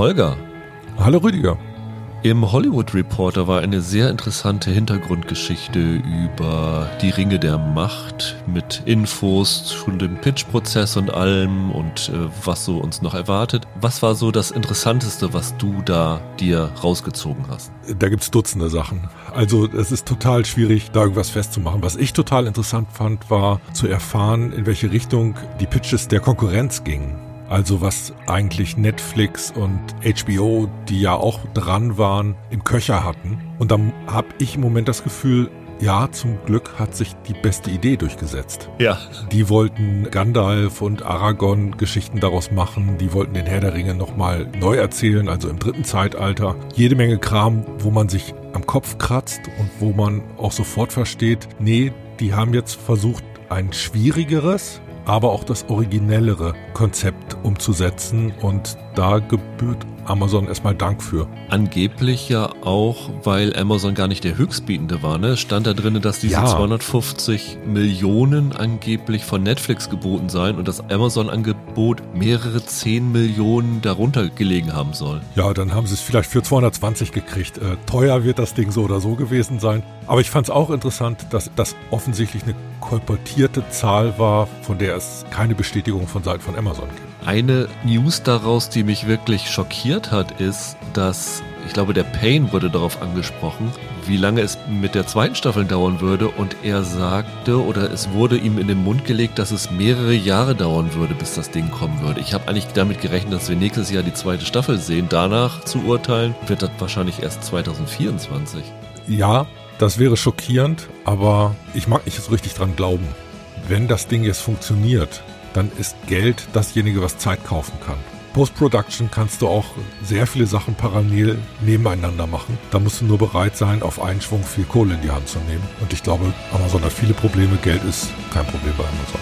Holger. Hallo Rüdiger. Im Hollywood Reporter war eine sehr interessante Hintergrundgeschichte über die Ringe der Macht mit Infos schon dem Pitch-Prozess und allem und äh, was so uns noch erwartet. Was war so das Interessanteste, was du da dir rausgezogen hast? Da gibt's Dutzende Sachen. Also es ist total schwierig, da irgendwas festzumachen. Was ich total interessant fand, war zu erfahren, in welche Richtung die Pitches der Konkurrenz gingen. Also was eigentlich Netflix und HBO, die ja auch dran waren, im Köcher hatten. Und dann habe ich im Moment das Gefühl, ja, zum Glück hat sich die beste Idee durchgesetzt. Ja. Die wollten Gandalf und Aragorn Geschichten daraus machen. Die wollten den Herr der Ringe nochmal neu erzählen, also im dritten Zeitalter. Jede Menge Kram, wo man sich am Kopf kratzt und wo man auch sofort versteht, nee, die haben jetzt versucht, ein schwierigeres, aber auch das originellere Konzept umzusetzen und da gebührt Amazon erstmal Dank für. Angeblich ja auch, weil Amazon gar nicht der Höchstbietende war. Ne? Stand da drin, dass diese ja. 250 Millionen angeblich von Netflix geboten seien und das Amazon-Angebot mehrere 10 Millionen darunter gelegen haben soll. Ja, dann haben sie es vielleicht für 220 gekriegt. Äh, teuer wird das Ding so oder so gewesen sein. Aber ich fand es auch interessant, dass das offensichtlich eine kolportierte Zahl war, von der es keine Bestätigung von Seiten von Amazon gibt. Eine News daraus, die mich wirklich schockiert hat, ist, dass ich glaube, der Payne wurde darauf angesprochen, wie lange es mit der zweiten Staffel dauern würde und er sagte oder es wurde ihm in den Mund gelegt, dass es mehrere Jahre dauern würde, bis das Ding kommen würde. Ich habe eigentlich damit gerechnet, dass wir nächstes Jahr die zweite Staffel sehen. Danach zu urteilen, wird das wahrscheinlich erst 2024. Ja, das wäre schockierend, aber ich mag nicht so richtig dran glauben. Wenn das Ding jetzt funktioniert, dann ist Geld dasjenige, was Zeit kaufen kann. Post-Production kannst du auch sehr viele Sachen parallel nebeneinander machen. Da musst du nur bereit sein, auf einen Schwung viel Kohle in die Hand zu nehmen. Und ich glaube, Amazon hat viele Probleme. Geld ist kein Problem bei Amazon.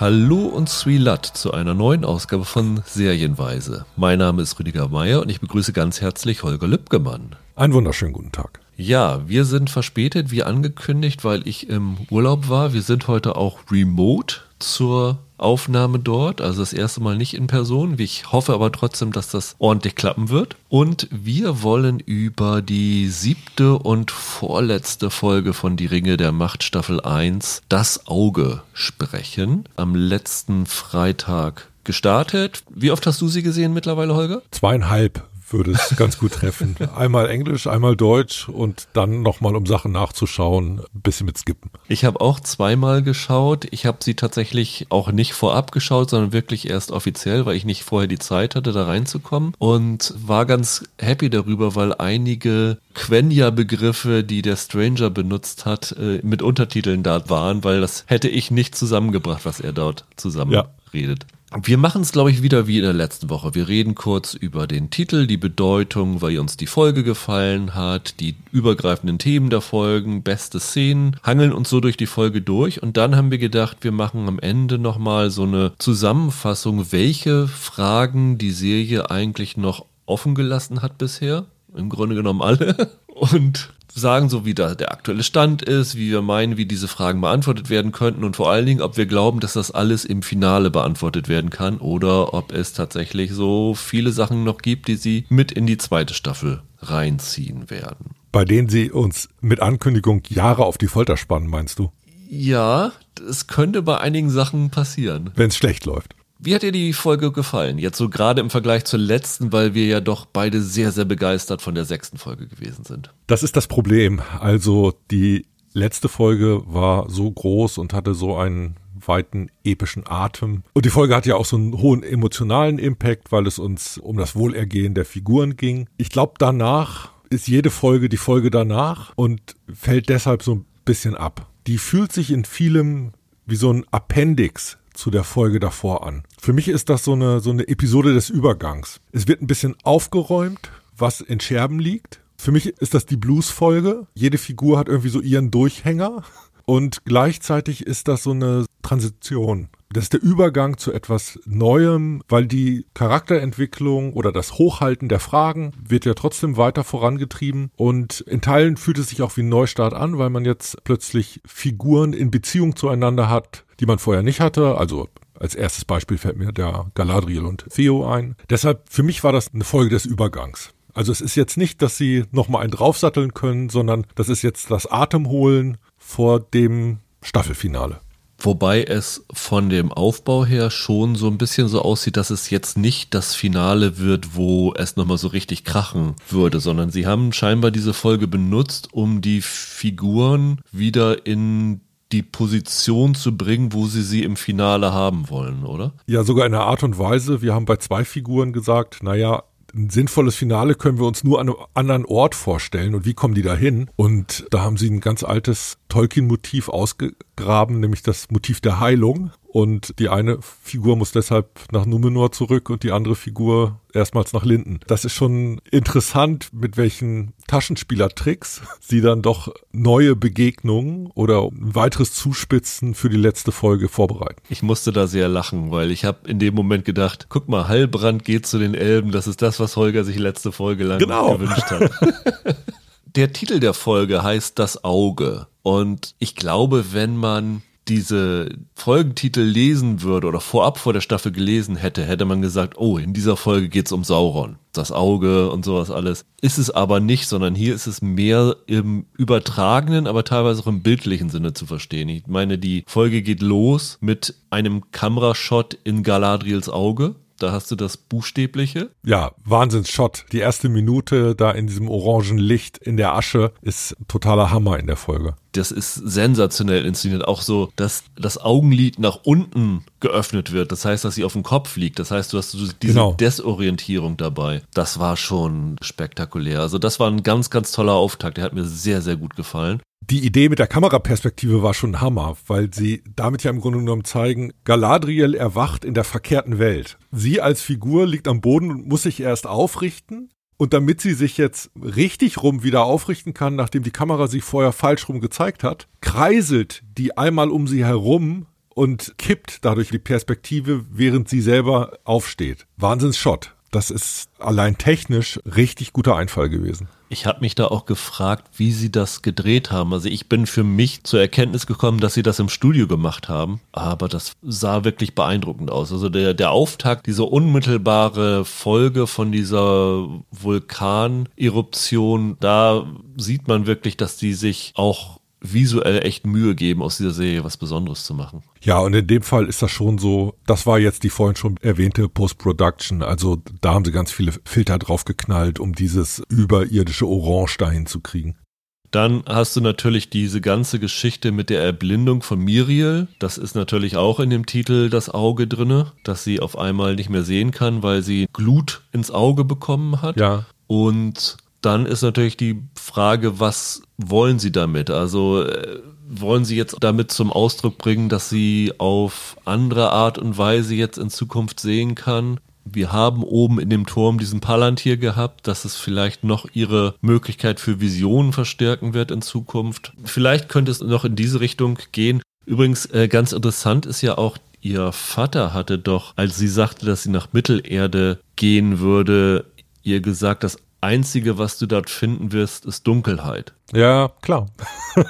Hallo und Swilat zu einer neuen Ausgabe von Serienweise. Mein Name ist Rüdiger Meier und ich begrüße ganz herzlich Holger Lübgemann. Einen wunderschönen guten Tag. Ja, wir sind verspätet, wie angekündigt, weil ich im Urlaub war. Wir sind heute auch remote zur Aufnahme dort, also das erste Mal nicht in Person. Ich hoffe aber trotzdem, dass das ordentlich klappen wird. Und wir wollen über die siebte und vorletzte Folge von Die Ringe der Macht Staffel 1, Das Auge, sprechen. Am letzten Freitag gestartet. Wie oft hast du sie gesehen mittlerweile, Holger? Zweieinhalb würde es ganz gut treffen. Einmal Englisch, einmal Deutsch und dann nochmal, um Sachen nachzuschauen, ein bisschen mit Skippen. Ich habe auch zweimal geschaut. Ich habe sie tatsächlich auch nicht vorab geschaut, sondern wirklich erst offiziell, weil ich nicht vorher die Zeit hatte, da reinzukommen. Und war ganz happy darüber, weil einige Quenya-Begriffe, die der Stranger benutzt hat, äh, mit Untertiteln da waren, weil das hätte ich nicht zusammengebracht, was er dort zusammen ja. redet. Wir machen es, glaube ich, wieder wie in der letzten Woche. Wir reden kurz über den Titel, die Bedeutung, weil uns die Folge gefallen hat, die übergreifenden Themen der Folgen, beste Szenen, hangeln uns so durch die Folge durch und dann haben wir gedacht, wir machen am Ende nochmal so eine Zusammenfassung, welche Fragen die Serie eigentlich noch offen gelassen hat bisher. Im Grunde genommen alle. Und sagen, so wie da der aktuelle Stand ist, wie wir meinen, wie diese Fragen beantwortet werden könnten und vor allen Dingen, ob wir glauben, dass das alles im Finale beantwortet werden kann oder ob es tatsächlich so viele Sachen noch gibt, die sie mit in die zweite Staffel reinziehen werden. Bei denen sie uns mit Ankündigung Jahre auf die Folter spannen, meinst du? Ja, es könnte bei einigen Sachen passieren. Wenn es schlecht läuft. Wie hat dir die Folge gefallen? Jetzt so gerade im Vergleich zur letzten, weil wir ja doch beide sehr, sehr begeistert von der sechsten Folge gewesen sind. Das ist das Problem. Also die letzte Folge war so groß und hatte so einen weiten epischen Atem. Und die Folge hat ja auch so einen hohen emotionalen Impact, weil es uns um das Wohlergehen der Figuren ging. Ich glaube, danach ist jede Folge die Folge danach und fällt deshalb so ein bisschen ab. Die fühlt sich in vielem wie so ein Appendix zu der Folge davor an. Für mich ist das so eine, so eine Episode des Übergangs. Es wird ein bisschen aufgeräumt, was in Scherben liegt. Für mich ist das die Blues-Folge. Jede Figur hat irgendwie so ihren Durchhänger. Und gleichzeitig ist das so eine Transition. Das ist der Übergang zu etwas Neuem, weil die Charakterentwicklung oder das Hochhalten der Fragen wird ja trotzdem weiter vorangetrieben und in Teilen fühlt es sich auch wie ein Neustart an, weil man jetzt plötzlich Figuren in Beziehung zueinander hat, die man vorher nicht hatte. Also Als erstes Beispiel fällt mir der Galadriel und Theo ein. Deshalb, für mich war das eine Folge des Übergangs. Also es ist jetzt nicht, dass sie nochmal einen draufsatteln können, sondern das ist jetzt das Atemholen vor dem Staffelfinale. Wobei es von dem Aufbau her schon so ein bisschen so aussieht, dass es jetzt nicht das Finale wird, wo es nochmal so richtig krachen würde, sondern sie haben scheinbar diese Folge benutzt, um die Figuren wieder in die Position zu bringen, wo sie sie im Finale haben wollen, oder? Ja, sogar in einer Art und Weise. Wir haben bei zwei Figuren gesagt, naja, ein sinnvolles Finale können wir uns nur an einem anderen Ort vorstellen und wie kommen die da hin? Und da haben sie ein ganz altes Tolkien-Motiv ausgegraben, nämlich das Motiv der Heilung. Und die eine Figur muss deshalb nach Numenor zurück und die andere Figur erstmals nach Linden. Das ist schon interessant, mit welchen Taschenspielertricks sie dann doch neue Begegnungen oder ein weiteres Zuspitzen für die letzte Folge vorbereiten. Ich musste da sehr lachen, weil ich habe in dem Moment gedacht, guck mal, Heilbrand geht zu den Elben, das ist das, was Holger sich letzte Folge lang genau. gewünscht hat. der Titel der Folge heißt Das Auge. Und ich glaube, wenn man diese Folgentitel lesen würde oder vorab vor der Staffel gelesen hätte, hätte man gesagt, oh, in dieser Folge geht es um Sauron, das Auge und sowas alles. Ist es aber nicht, sondern hier ist es mehr im übertragenen, aber teilweise auch im bildlichen Sinne zu verstehen. Ich meine, die Folge geht los mit einem Kamerashot in Galadriels Auge da hast du das Buchstäbliche. Ja, Wahnsinnsshot. Die erste Minute da in diesem orangen Licht in der Asche ist totaler Hammer in der Folge. Das ist sensationell inszeniert. Auch so, dass das Augenlid nach unten geöffnet wird. Das heißt, dass sie auf dem Kopf liegt. Das heißt, du hast diese genau. Desorientierung dabei. Das war schon spektakulär. Also das war ein ganz, ganz toller Auftakt. Der hat mir sehr, sehr gut gefallen die Idee mit der Kameraperspektive war schon Hammer, weil sie damit ja im Grunde genommen zeigen, Galadriel erwacht in der verkehrten Welt. Sie als Figur liegt am Boden und muss sich erst aufrichten. Und damit sie sich jetzt richtig rum wieder aufrichten kann, nachdem die Kamera sich vorher falsch rum gezeigt hat, kreiselt die einmal um sie herum und kippt dadurch die Perspektive, während sie selber aufsteht. Wahnsinns-Shot. Das ist allein technisch richtig guter Einfall gewesen. Ich habe mich da auch gefragt, wie sie das gedreht haben. Also ich bin für mich zur Erkenntnis gekommen, dass sie das im Studio gemacht haben, aber das sah wirklich beeindruckend aus. Also der, der Auftakt, diese unmittelbare Folge von dieser Vulkaneruption, da sieht man wirklich, dass die sich auch visuell echt Mühe geben, aus dieser Serie was Besonderes zu machen. Ja, und in dem Fall ist das schon so, das war jetzt die vorhin schon erwähnte Post-Production. Also da haben sie ganz viele Filter drauf geknallt, um dieses überirdische Orange dahin zu kriegen. Dann hast du natürlich diese ganze Geschichte mit der Erblindung von Miriel. Das ist natürlich auch in dem Titel das Auge drinne, dass sie auf einmal nicht mehr sehen kann, weil sie Glut ins Auge bekommen hat. Ja. Und dann ist natürlich die Frage, was wollen Sie damit? Also äh, wollen Sie jetzt damit zum Ausdruck bringen, dass sie auf andere Art und Weise jetzt in Zukunft sehen kann? Wir haben oben in dem Turm diesen Palantir gehabt, dass es vielleicht noch ihre Möglichkeit für Visionen verstärken wird in Zukunft. Vielleicht könnte es noch in diese Richtung gehen. Übrigens, äh, ganz interessant ist ja auch, ihr Vater hatte doch, als sie sagte, dass sie nach Mittelerde gehen würde, ihr gesagt, dass Einzige, was du dort finden wirst, ist Dunkelheit. Ja, klar.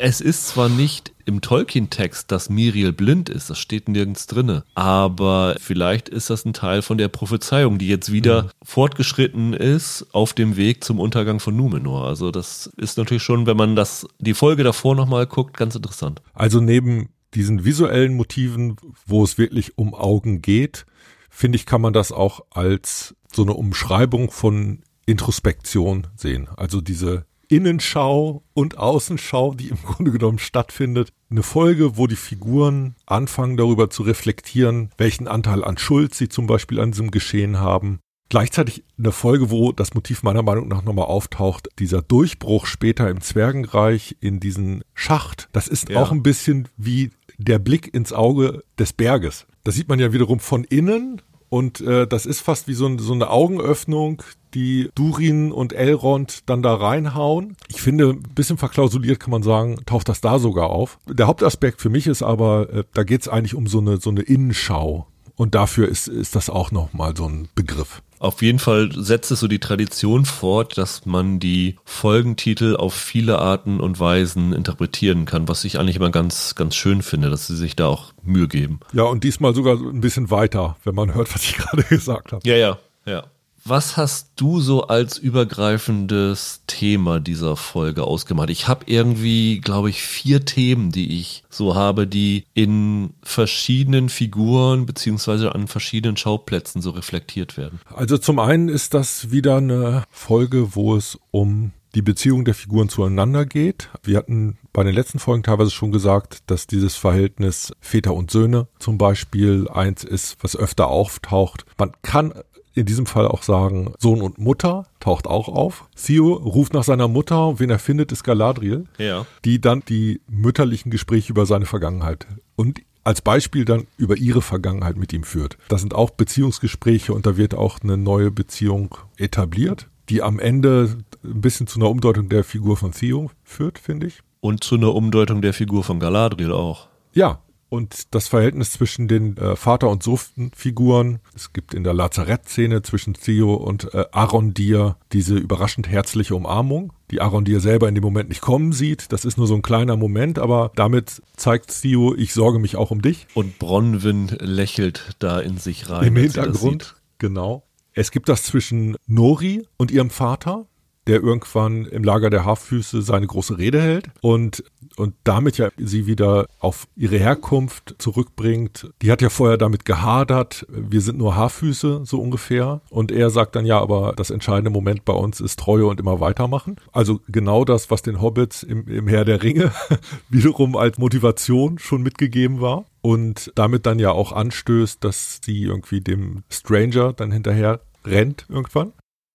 es ist zwar nicht im Tolkien-Text, dass Miriel blind ist, das steht nirgends drinne, aber vielleicht ist das ein Teil von der Prophezeiung, die jetzt wieder mhm. fortgeschritten ist auf dem Weg zum Untergang von Numenor. Also das ist natürlich schon, wenn man das die Folge davor nochmal guckt, ganz interessant. Also neben diesen visuellen Motiven, wo es wirklich um Augen geht, finde ich, kann man das auch als so eine Umschreibung von Introspektion sehen. Also diese Innenschau und Außenschau, die im Grunde genommen stattfindet. Eine Folge, wo die Figuren anfangen darüber zu reflektieren, welchen Anteil an Schuld sie zum Beispiel an diesem Geschehen haben. Gleichzeitig eine Folge, wo das Motiv meiner Meinung nach nochmal auftaucht, dieser Durchbruch später im Zwergenreich in diesen Schacht. Das ist ja. auch ein bisschen wie der Blick ins Auge des Berges. Das sieht man ja wiederum von innen und äh, das ist fast wie so, ein, so eine Augenöffnung, die Durin und Elrond dann da reinhauen. Ich finde, ein bisschen verklausuliert kann man sagen, taucht das da sogar auf. Der Hauptaspekt für mich ist aber, äh, da geht es eigentlich um so eine, so eine Innenschau. Und dafür ist, ist das auch nochmal so ein Begriff. Auf jeden Fall setzt es so die Tradition fort, dass man die Folgentitel auf viele Arten und Weisen interpretieren kann, was ich eigentlich immer ganz, ganz schön finde, dass sie sich da auch Mühe geben. Ja, und diesmal sogar ein bisschen weiter, wenn man hört, was ich gerade gesagt habe. Ja, ja, ja. Was hast du so als übergreifendes Thema dieser Folge ausgemacht? Ich habe irgendwie, glaube ich, vier Themen, die ich so habe, die in verschiedenen Figuren beziehungsweise an verschiedenen Schauplätzen so reflektiert werden. Also zum einen ist das wieder eine Folge, wo es um die Beziehung der Figuren zueinander geht. Wir hatten bei den letzten Folgen teilweise schon gesagt, dass dieses Verhältnis Väter und Söhne zum Beispiel eins ist, was öfter auftaucht. Man kann in diesem Fall auch sagen, Sohn und Mutter taucht auch auf. Theo ruft nach seiner Mutter wen er findet, ist Galadriel, ja. die dann die mütterlichen Gespräche über seine Vergangenheit und als Beispiel dann über ihre Vergangenheit mit ihm führt. Das sind auch Beziehungsgespräche und da wird auch eine neue Beziehung etabliert, die am Ende ein bisschen zu einer Umdeutung der Figur von Theo führt, finde ich. Und zu einer Umdeutung der Figur von Galadriel auch. Ja, und das Verhältnis zwischen den äh, Vater- und Sohn-Figuren. Es gibt in der Lazarett-Szene zwischen Theo und äh, Arondir diese überraschend herzliche Umarmung, die Arondir selber in dem Moment nicht kommen sieht. Das ist nur so ein kleiner Moment, aber damit zeigt Theo, ich sorge mich auch um dich. Und Bronwyn lächelt da in sich rein. Im Hintergrund, genau. Es gibt das zwischen Nori und ihrem Vater, der irgendwann im Lager der Haarfüße seine große Rede hält und, und damit ja sie wieder auf ihre Herkunft zurückbringt. Die hat ja vorher damit gehadert, wir sind nur Haarfüße, so ungefähr. Und er sagt dann ja, aber das entscheidende Moment bei uns ist Treue und immer weitermachen. Also genau das, was den Hobbits im, im Herr der Ringe wiederum als Motivation schon mitgegeben war. Und damit dann ja auch anstößt, dass sie irgendwie dem Stranger dann hinterher rennt irgendwann.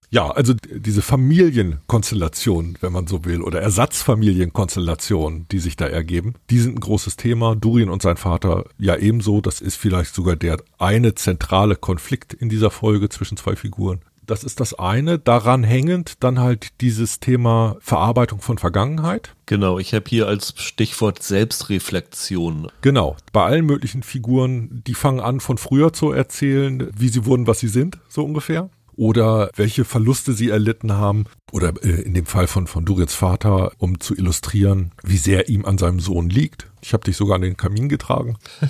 Ja, also diese Familienkonstellation, wenn man so will, oder Ersatzfamilienkonstellationen, die sich da ergeben, die sind ein großes Thema. Durien und sein Vater ja ebenso. Das ist vielleicht sogar der eine zentrale Konflikt in dieser Folge zwischen zwei Figuren. Das ist das eine. Daran hängend dann halt dieses Thema Verarbeitung von Vergangenheit. Genau, ich habe hier als Stichwort Selbstreflexion. Genau, bei allen möglichen Figuren, die fangen an von früher zu erzählen, wie sie wurden, was sie sind, so ungefähr oder welche Verluste sie erlitten haben oder äh, in dem Fall von, von Durits Vater, um zu illustrieren, wie sehr ihm an seinem Sohn liegt. Ich habe dich sogar an den Kamin getragen.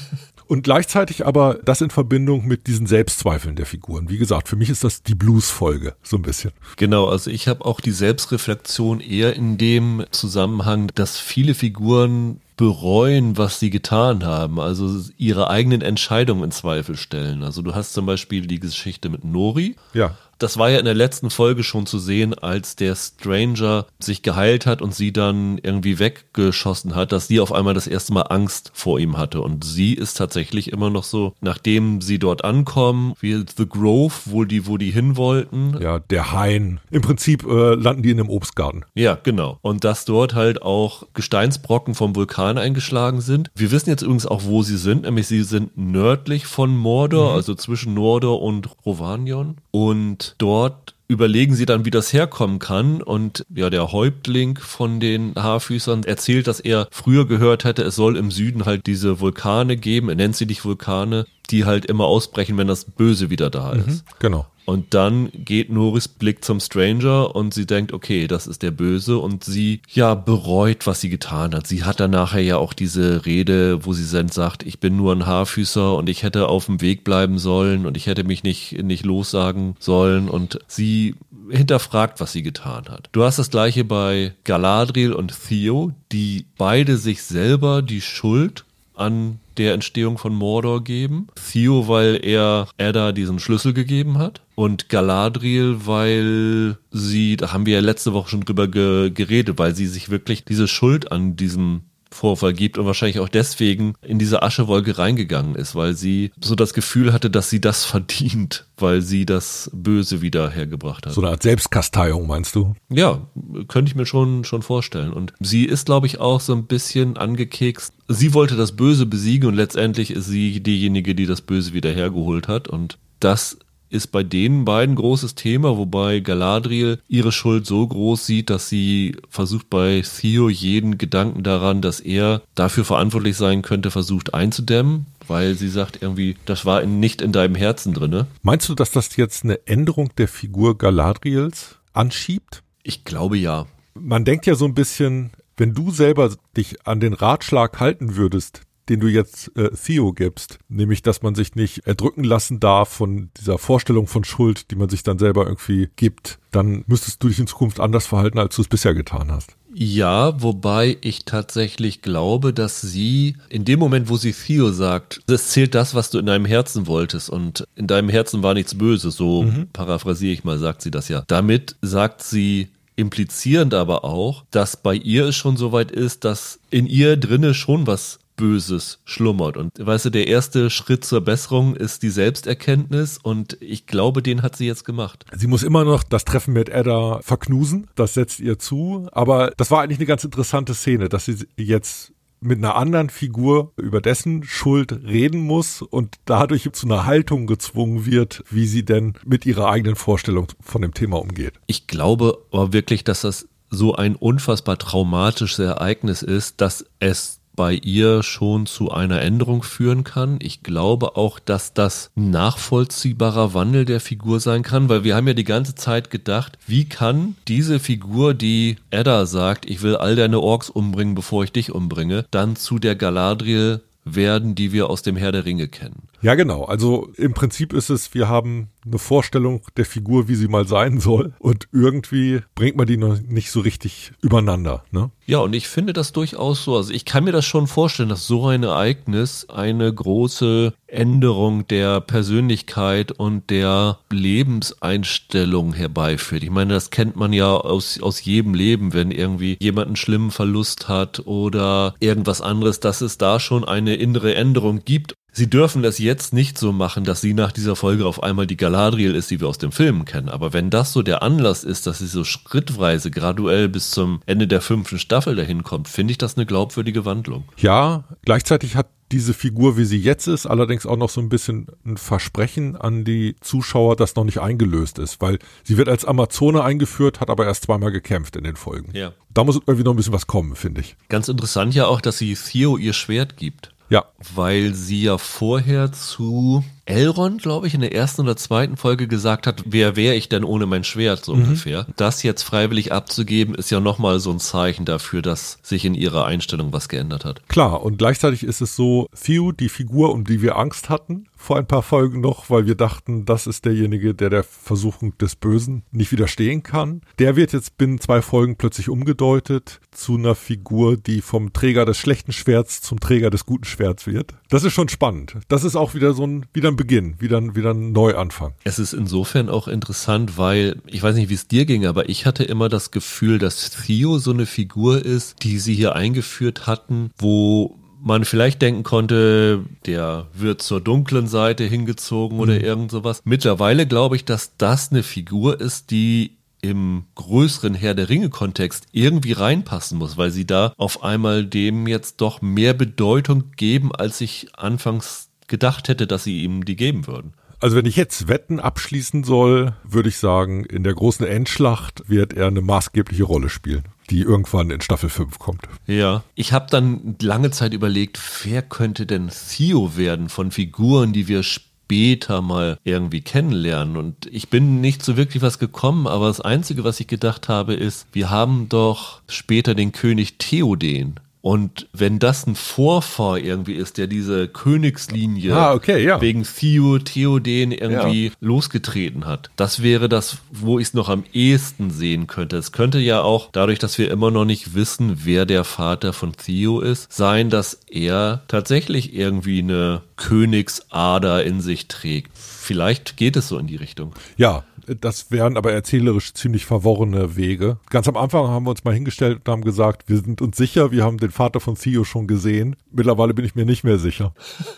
Und gleichzeitig aber das in Verbindung mit diesen Selbstzweifeln der Figuren. Wie gesagt, für mich ist das die Blues-Folge, so ein bisschen. Genau, also ich habe auch die Selbstreflexion eher in dem Zusammenhang, dass viele Figuren bereuen, was sie getan haben, also ihre eigenen Entscheidungen in Zweifel stellen. Also du hast zum Beispiel die Geschichte mit Nori. Ja. Das war ja in der letzten Folge schon zu sehen, als der Stranger sich geheilt hat und sie dann irgendwie weggeschossen hat, dass sie auf einmal das erste Mal Angst vor ihm hatte. Und sie ist tatsächlich immer noch so, nachdem sie dort ankommen, wie The Grove, wo die, wo die hin wollten. Ja, der Hain. Im Prinzip äh, landen die in einem Obstgarten. Ja, genau. Und dass dort halt auch Gesteinsbrocken vom Vulkan eingeschlagen sind. Wir wissen jetzt übrigens auch, wo sie sind, nämlich sie sind nördlich von Mordor, mhm. also zwischen Mordor und Rovanion. Und dort überlegen sie dann, wie das herkommen kann. Und ja, der Häuptling von den Haarfüßern erzählt, dass er früher gehört hätte, es soll im Süden halt diese Vulkane geben, er nennt sie nicht Vulkane, die halt immer ausbrechen, wenn das Böse wieder da ist. Mhm, genau. Und dann geht Noris Blick zum Stranger und sie denkt, okay, das ist der Böse und sie ja bereut, was sie getan hat. Sie hat dann nachher ja auch diese Rede, wo sie dann sagt, ich bin nur ein Haarfüßer und ich hätte auf dem Weg bleiben sollen und ich hätte mich nicht, nicht lossagen sollen und sie hinterfragt, was sie getan hat. Du hast das gleiche bei Galadriel und Theo, die beide sich selber die Schuld an der Entstehung von Mordor geben. Theo, weil er Edda diesen Schlüssel gegeben hat. Und Galadriel, weil sie, da haben wir ja letzte Woche schon drüber ge geredet, weil sie sich wirklich diese Schuld an diesem Vorfall gibt und wahrscheinlich auch deswegen in diese Aschewolke reingegangen ist, weil sie so das Gefühl hatte, dass sie das verdient, weil sie das Böse wieder hergebracht hat. So eine Art Selbstkasteiung, meinst du? Ja, könnte ich mir schon, schon vorstellen. Und sie ist, glaube ich, auch so ein bisschen angekekst. Sie wollte das Böse besiegen und letztendlich ist sie diejenige, die das Böse wieder hergeholt hat. Und das ist bei den beiden großes Thema, wobei Galadriel ihre Schuld so groß sieht, dass sie versucht bei Theo jeden Gedanken daran, dass er dafür verantwortlich sein könnte, versucht einzudämmen, weil sie sagt irgendwie, das war nicht in deinem Herzen drinne. Meinst du, dass das jetzt eine Änderung der Figur Galadriels anschiebt? Ich glaube ja. Man denkt ja so ein bisschen, wenn du selber dich an den Ratschlag halten würdest, den du jetzt äh, Theo gibst, nämlich dass man sich nicht erdrücken lassen darf von dieser Vorstellung von Schuld, die man sich dann selber irgendwie gibt, dann müsstest du dich in Zukunft anders verhalten, als du es bisher getan hast. Ja, wobei ich tatsächlich glaube, dass sie in dem Moment, wo sie Theo sagt, es zählt das, was du in deinem Herzen wolltest und in deinem Herzen war nichts Böses, so mhm. paraphrasiere ich mal, sagt sie das ja. Damit sagt sie implizierend aber auch, dass bei ihr es schon so weit ist, dass in ihr drinne schon was Böses schlummert. Und weißt du, der erste Schritt zur Besserung ist die Selbsterkenntnis und ich glaube, den hat sie jetzt gemacht. Sie muss immer noch das Treffen mit Edda verknusen, das setzt ihr zu, aber das war eigentlich eine ganz interessante Szene, dass sie jetzt mit einer anderen Figur über dessen Schuld reden muss und dadurch zu einer Haltung gezwungen wird, wie sie denn mit ihrer eigenen Vorstellung von dem Thema umgeht. Ich glaube aber wirklich, dass das so ein unfassbar traumatisches Ereignis ist, dass es bei ihr schon zu einer Änderung führen kann. Ich glaube auch, dass das nachvollziehbarer Wandel der Figur sein kann, weil wir haben ja die ganze Zeit gedacht, wie kann diese Figur, die Edda sagt, ich will all deine Orks umbringen, bevor ich dich umbringe, dann zu der Galadriel werden, die wir aus dem Herr der Ringe kennen. Ja, genau. Also im Prinzip ist es, wir haben eine Vorstellung der Figur, wie sie mal sein soll. Und irgendwie bringt man die noch nicht so richtig übereinander. Ne? Ja, und ich finde das durchaus so. Also ich kann mir das schon vorstellen, dass so ein Ereignis eine große Änderung der Persönlichkeit und der Lebenseinstellung herbeiführt. Ich meine, das kennt man ja aus, aus jedem Leben, wenn irgendwie jemand einen schlimmen Verlust hat oder irgendwas anderes, dass es da schon eine innere Änderung gibt Sie dürfen das jetzt nicht so machen, dass sie nach dieser Folge auf einmal die Galadriel ist, die wir aus dem Film kennen. Aber wenn das so der Anlass ist, dass sie so schrittweise, graduell bis zum Ende der fünften Staffel dahin kommt, finde ich das eine glaubwürdige Wandlung. Ja, gleichzeitig hat diese Figur, wie sie jetzt ist, allerdings auch noch so ein bisschen ein Versprechen an die Zuschauer, das noch nicht eingelöst ist, weil sie wird als Amazone eingeführt, hat aber erst zweimal gekämpft in den Folgen. Ja. Da muss irgendwie noch ein bisschen was kommen, finde ich. Ganz interessant ja auch, dass sie Theo ihr Schwert gibt. Ja. Weil sie ja vorher zu Elrond, glaube ich, in der ersten oder zweiten Folge gesagt hat, wer wäre ich denn ohne mein Schwert, so mhm. ungefähr. Das jetzt freiwillig abzugeben, ist ja nochmal so ein Zeichen dafür, dass sich in ihrer Einstellung was geändert hat. Klar, und gleichzeitig ist es so, Theo, die Figur, um die wir Angst hatten, vor ein paar Folgen noch, weil wir dachten, das ist derjenige, der der Versuchung des Bösen nicht widerstehen kann. Der wird jetzt binnen zwei Folgen plötzlich umgedeutet zu einer Figur, die vom Träger des schlechten Schwerts zum Träger des guten Schwerts wird. Das ist schon spannend. Das ist auch wieder so ein, wieder ein Beginn, wieder, wieder ein Neuanfang. Es ist insofern auch interessant, weil ich weiß nicht, wie es dir ging, aber ich hatte immer das Gefühl, dass Theo so eine Figur ist, die sie hier eingeführt hatten, wo man vielleicht denken konnte, der wird zur dunklen Seite hingezogen oder mhm. irgend sowas. Mittlerweile glaube ich, dass das eine Figur ist, die im größeren Herr der Ringe-Kontext irgendwie reinpassen muss, weil sie da auf einmal dem jetzt doch mehr Bedeutung geben, als ich anfangs gedacht hätte, dass sie ihm die geben würden. Also wenn ich jetzt Wetten abschließen soll, würde ich sagen, in der großen Endschlacht wird er eine maßgebliche Rolle spielen, die irgendwann in Staffel 5 kommt. Ja, ich habe dann lange Zeit überlegt, wer könnte denn Theo werden von Figuren, die wir später mal irgendwie kennenlernen. Und ich bin nicht so wirklich was gekommen, aber das Einzige, was ich gedacht habe, ist, wir haben doch später den König Theoden und wenn das ein Vorfahr irgendwie ist, der diese Königslinie ah, okay, ja. wegen Theo, Theoden irgendwie ja. losgetreten hat, das wäre das, wo ich es noch am ehesten sehen könnte. Es könnte ja auch, dadurch, dass wir immer noch nicht wissen, wer der Vater von Theo ist, sein, dass er tatsächlich irgendwie eine Königsader in sich trägt. Vielleicht geht es so in die Richtung. Ja, das wären aber erzählerisch ziemlich verworrene Wege. Ganz am Anfang haben wir uns mal hingestellt und haben gesagt, wir sind uns sicher, wir haben den Vater von Theo schon gesehen. Mittlerweile bin ich mir nicht mehr sicher.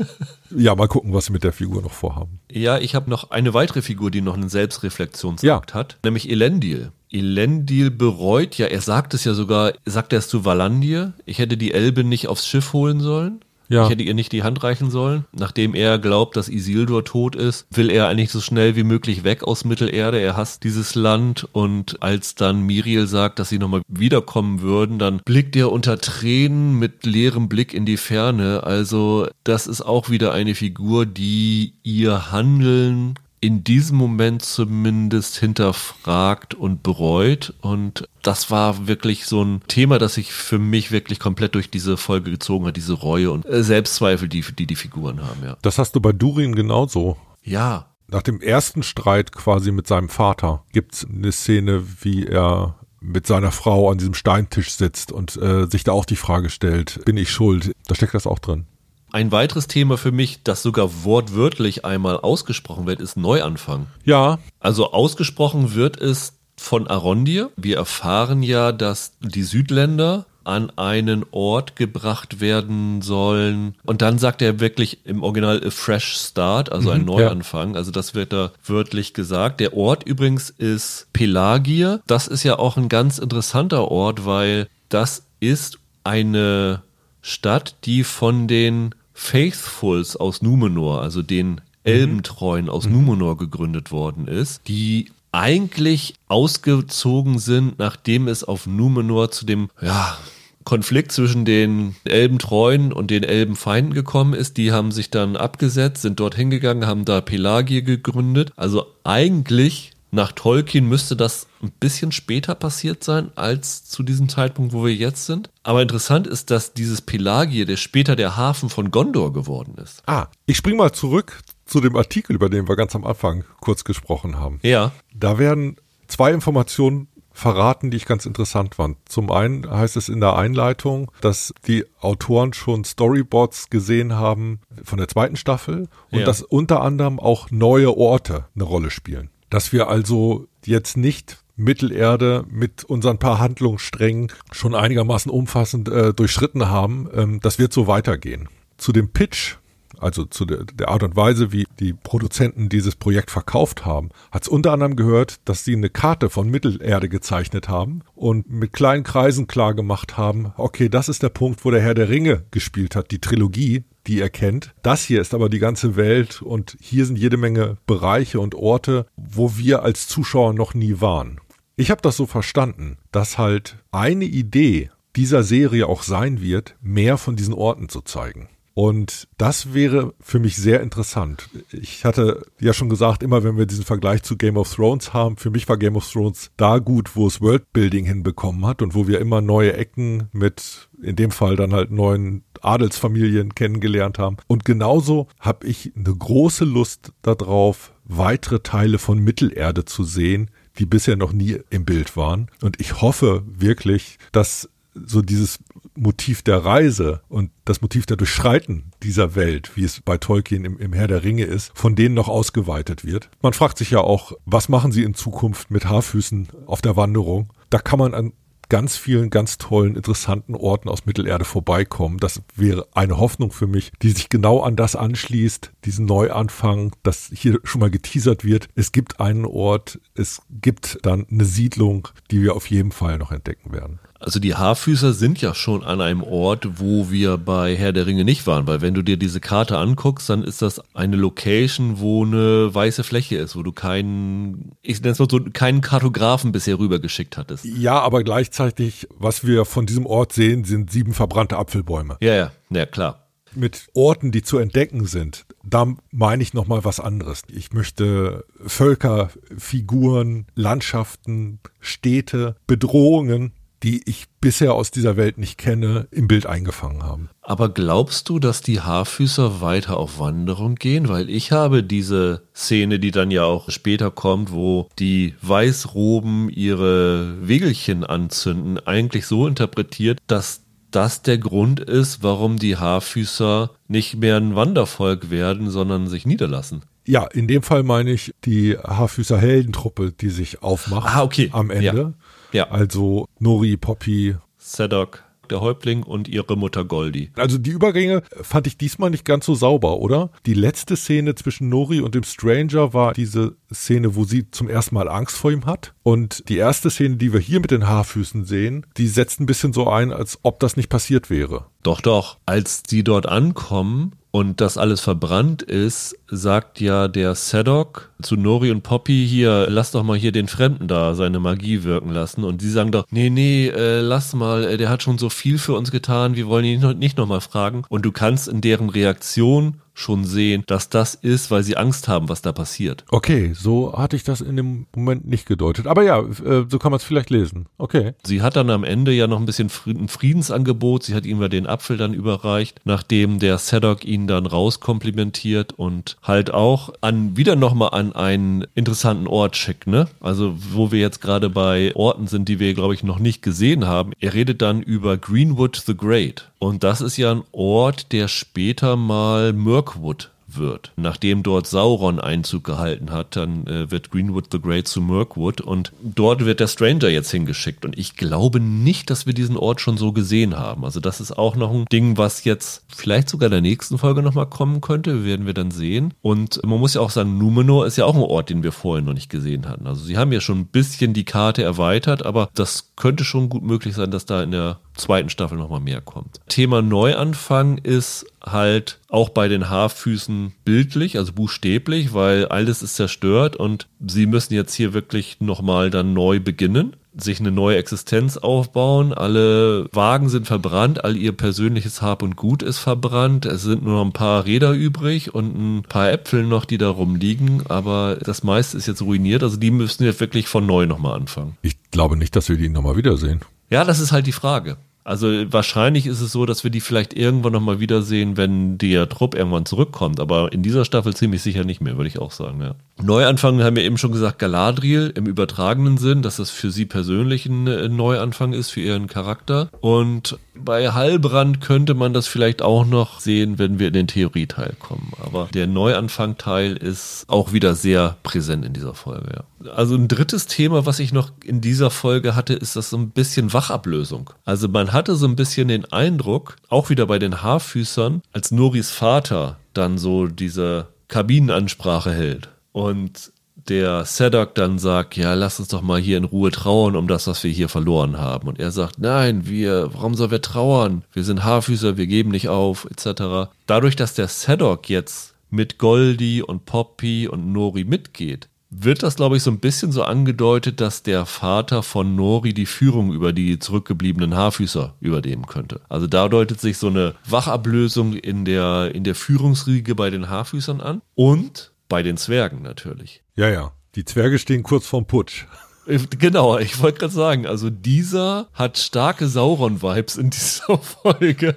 ja, mal gucken, was sie mit der Figur noch vorhaben. Ja, ich habe noch eine weitere Figur, die noch einen Selbstreflexionsakt ja. hat, nämlich Elendil. Elendil bereut ja, er sagt es ja sogar, sagt er es zu Valandir, ich hätte die Elbe nicht aufs Schiff holen sollen. Ja. Ich hätte ihr nicht die Hand reichen sollen. Nachdem er glaubt, dass Isildur tot ist, will er eigentlich so schnell wie möglich weg aus Mittelerde. Er hasst dieses Land und als dann Miriel sagt, dass sie nochmal wiederkommen würden, dann blickt er unter Tränen mit leerem Blick in die Ferne. Also das ist auch wieder eine Figur, die ihr Handeln in diesem Moment zumindest hinterfragt und bereut. Und das war wirklich so ein Thema, das sich für mich wirklich komplett durch diese Folge gezogen hat, diese Reue und äh, Selbstzweifel, die die, die Figuren haben, ja. Das hast du bei Durin genauso. Ja. Nach dem ersten Streit quasi mit seinem Vater gibt's eine Szene, wie er mit seiner Frau an diesem Steintisch sitzt und äh, sich da auch die Frage stellt, bin ich schuld? Da steckt das auch drin. Ein weiteres Thema für mich, das sogar wortwörtlich einmal ausgesprochen wird, ist Neuanfang. Ja. Also ausgesprochen wird es von Arondir. Wir erfahren ja, dass die Südländer an einen Ort gebracht werden sollen. Und dann sagt er wirklich im Original a fresh start, also ein mhm, Neuanfang. Ja. Also das wird da wörtlich gesagt. Der Ort übrigens ist Pelagier. Das ist ja auch ein ganz interessanter Ort, weil das ist eine Stadt, die von den Faithfuls aus Numenor, also den Elbentreuen aus mhm. Numenor gegründet worden ist, die eigentlich ausgezogen sind, nachdem es auf Numenor zu dem, ja, Konflikt zwischen den Elbentreuen und den Elbenfeinden gekommen ist. Die haben sich dann abgesetzt, sind dort hingegangen, haben da Pelagie gegründet. Also eigentlich nach Tolkien müsste das ein bisschen später passiert sein als zu diesem Zeitpunkt, wo wir jetzt sind. Aber interessant ist, dass dieses Pelagie, der später der Hafen von Gondor geworden ist. Ah, ich spring mal zurück zu dem Artikel, über den wir ganz am Anfang kurz gesprochen haben. Ja. Da werden zwei Informationen verraten, die ich ganz interessant fand. Zum einen heißt es in der Einleitung, dass die Autoren schon Storyboards gesehen haben von der zweiten Staffel und ja. dass unter anderem auch neue Orte eine Rolle spielen. Dass wir also jetzt nicht Mittelerde mit unseren paar Handlungssträngen schon einigermaßen umfassend äh, durchschritten haben, ähm, das wird so weitergehen. Zu dem Pitch, also zu der, der Art und Weise, wie die Produzenten dieses Projekt verkauft haben, hat es unter anderem gehört, dass sie eine Karte von Mittelerde gezeichnet haben und mit kleinen Kreisen klar gemacht haben, okay, das ist der Punkt, wo der Herr der Ringe gespielt hat, die Trilogie, die ihr kennt. Das hier ist aber die ganze Welt und hier sind jede Menge Bereiche und Orte, wo wir als Zuschauer noch nie waren. Ich habe das so verstanden, dass halt eine Idee dieser Serie auch sein wird, mehr von diesen Orten zu zeigen. Und das wäre für mich sehr interessant. Ich hatte ja schon gesagt, immer wenn wir diesen Vergleich zu Game of Thrones haben, für mich war Game of Thrones da gut, wo es Worldbuilding hinbekommen hat und wo wir immer neue Ecken mit, in dem Fall dann halt neuen Adelsfamilien kennengelernt haben. Und genauso habe ich eine große Lust darauf, weitere Teile von Mittelerde zu sehen, die bisher noch nie im Bild waren. Und ich hoffe wirklich, dass so dieses Motiv der Reise und das Motiv der Durchschreiten dieser Welt, wie es bei Tolkien im, im Herr der Ringe ist, von denen noch ausgeweitet wird. Man fragt sich ja auch, was machen sie in Zukunft mit Haarfüßen auf der Wanderung? Da kann man an ganz vielen ganz tollen, interessanten Orten aus Mittelerde vorbeikommen. Das wäre eine Hoffnung für mich, die sich genau an das anschließt, diesen Neuanfang, das hier schon mal geteasert wird. Es gibt einen Ort, es gibt dann eine Siedlung, die wir auf jeden Fall noch entdecken werden. Also die Haarfüßer sind ja schon an einem Ort, wo wir bei Herr der Ringe nicht waren, weil wenn du dir diese Karte anguckst, dann ist das eine Location, wo eine weiße Fläche ist, wo du keinen, ich nenne es mal so, keinen Kartografen bisher rübergeschickt hattest. Ja, aber gleichzeitig, was wir von diesem Ort sehen, sind sieben verbrannte Apfelbäume. Ja, ja, ja, klar mit Orten, die zu entdecken sind, da meine ich nochmal was anderes. Ich möchte Völker, Figuren, Landschaften, Städte, Bedrohungen die ich bisher aus dieser Welt nicht kenne, im Bild eingefangen haben. Aber glaubst du, dass die Haarfüßer weiter auf Wanderung gehen? Weil ich habe diese Szene, die dann ja auch später kommt, wo die Weißroben ihre Wegelchen anzünden, eigentlich so interpretiert, dass das der Grund ist, warum die Haarfüßer nicht mehr ein Wandervolk werden, sondern sich niederlassen. Ja, in dem Fall meine ich die Haarfüßer Heldentruppe, die sich aufmacht ah, okay. am Ende. Ja. Ja. Also Nori, Poppy, Sadok. der Häuptling, und ihre Mutter Goldie. Also die Übergänge fand ich diesmal nicht ganz so sauber, oder? Die letzte Szene zwischen Nori und dem Stranger war diese Szene, wo sie zum ersten Mal Angst vor ihm hat. Und die erste Szene, die wir hier mit den Haarfüßen sehen, die setzt ein bisschen so ein, als ob das nicht passiert wäre. Doch, doch. Als sie dort ankommen und das alles verbrannt ist, sagt ja der Sadok zu Nori und Poppy hier, lass doch mal hier den Fremden da seine Magie wirken lassen. Und sie sagen doch, nee, nee, äh, lass mal, äh, der hat schon so viel für uns getan, wir wollen ihn nicht nochmal fragen. Und du kannst in deren Reaktion schon sehen, dass das ist, weil sie Angst haben, was da passiert. Okay, so hatte ich das in dem Moment nicht gedeutet. Aber ja, äh, so kann man es vielleicht lesen. Okay. Sie hat dann am Ende ja noch ein bisschen ein Friedensangebot. Sie hat ihm ja den Apfel dann überreicht, nachdem der Sadok ihn dann rauskomplimentiert und halt auch an wieder nochmal an einen interessanten Ort schickt, ne? Also, wo wir jetzt gerade bei Orten sind, die wir, glaube ich, noch nicht gesehen haben. Er redet dann über Greenwood the Great. Und das ist ja ein Ort, der später mal Mirkwood wird. Nachdem dort Sauron Einzug gehalten hat, dann äh, wird Greenwood the Great zu Mirkwood und dort wird der Stranger jetzt hingeschickt. Und ich glaube nicht, dass wir diesen Ort schon so gesehen haben. Also das ist auch noch ein Ding, was jetzt vielleicht sogar in der nächsten Folge nochmal kommen könnte, werden wir dann sehen. Und man muss ja auch sagen, Numenor ist ja auch ein Ort, den wir vorher noch nicht gesehen hatten. Also sie haben ja schon ein bisschen die Karte erweitert, aber das könnte schon gut möglich sein, dass da in der zweiten Staffel nochmal mehr kommt. Thema Neuanfang ist halt auch bei den Haarfüßen bildlich, also buchstäblich, weil alles ist zerstört und sie müssen jetzt hier wirklich nochmal dann neu beginnen sich eine neue Existenz aufbauen. Alle Wagen sind verbrannt, all ihr persönliches Hab und Gut ist verbrannt. Es sind nur noch ein paar Räder übrig und ein paar Äpfel noch, die da rumliegen. Aber das meiste ist jetzt ruiniert. Also die müssen jetzt wirklich von neu nochmal anfangen. Ich glaube nicht, dass wir die nochmal wiedersehen. Ja, das ist halt die Frage. Also wahrscheinlich ist es so, dass wir die vielleicht irgendwann nochmal wiedersehen, wenn der Trupp irgendwann zurückkommt. Aber in dieser Staffel ziemlich sicher nicht mehr, würde ich auch sagen, ja. Neuanfang haben wir eben schon gesagt, Galadriel im übertragenen Sinn, dass das für sie persönlich ein äh, Neuanfang ist, für ihren Charakter. Und bei Heilbrand könnte man das vielleicht auch noch sehen, wenn wir in den Theorieteil kommen. Aber der Neuanfang-Teil ist auch wieder sehr präsent in dieser Folge, ja. Also ein drittes Thema, was ich noch in dieser Folge hatte, ist das so ein bisschen Wachablösung. Also man hatte so ein bisschen den Eindruck, auch wieder bei den Haarfüßern, als Noris Vater dann so diese Kabinenansprache hält und der Sadok dann sagt, ja, lass uns doch mal hier in Ruhe trauern um das, was wir hier verloren haben. Und er sagt, nein, wir, warum sollen wir trauern? Wir sind Haarfüßer, wir geben nicht auf, etc. Dadurch, dass der Sadok jetzt mit Goldie und Poppy und Nori mitgeht, wird das, glaube ich, so ein bisschen so angedeutet, dass der Vater von Nori die Führung über die zurückgebliebenen Haarfüßer übernehmen könnte. Also da deutet sich so eine Wachablösung in der, in der Führungsriege bei den Haarfüßern an. Und bei den Zwergen natürlich. Ja, ja. Die Zwerge stehen kurz vorm Putsch. Äh, genau, ich wollte gerade sagen, also dieser hat starke Sauron-Vibes in dieser Folge.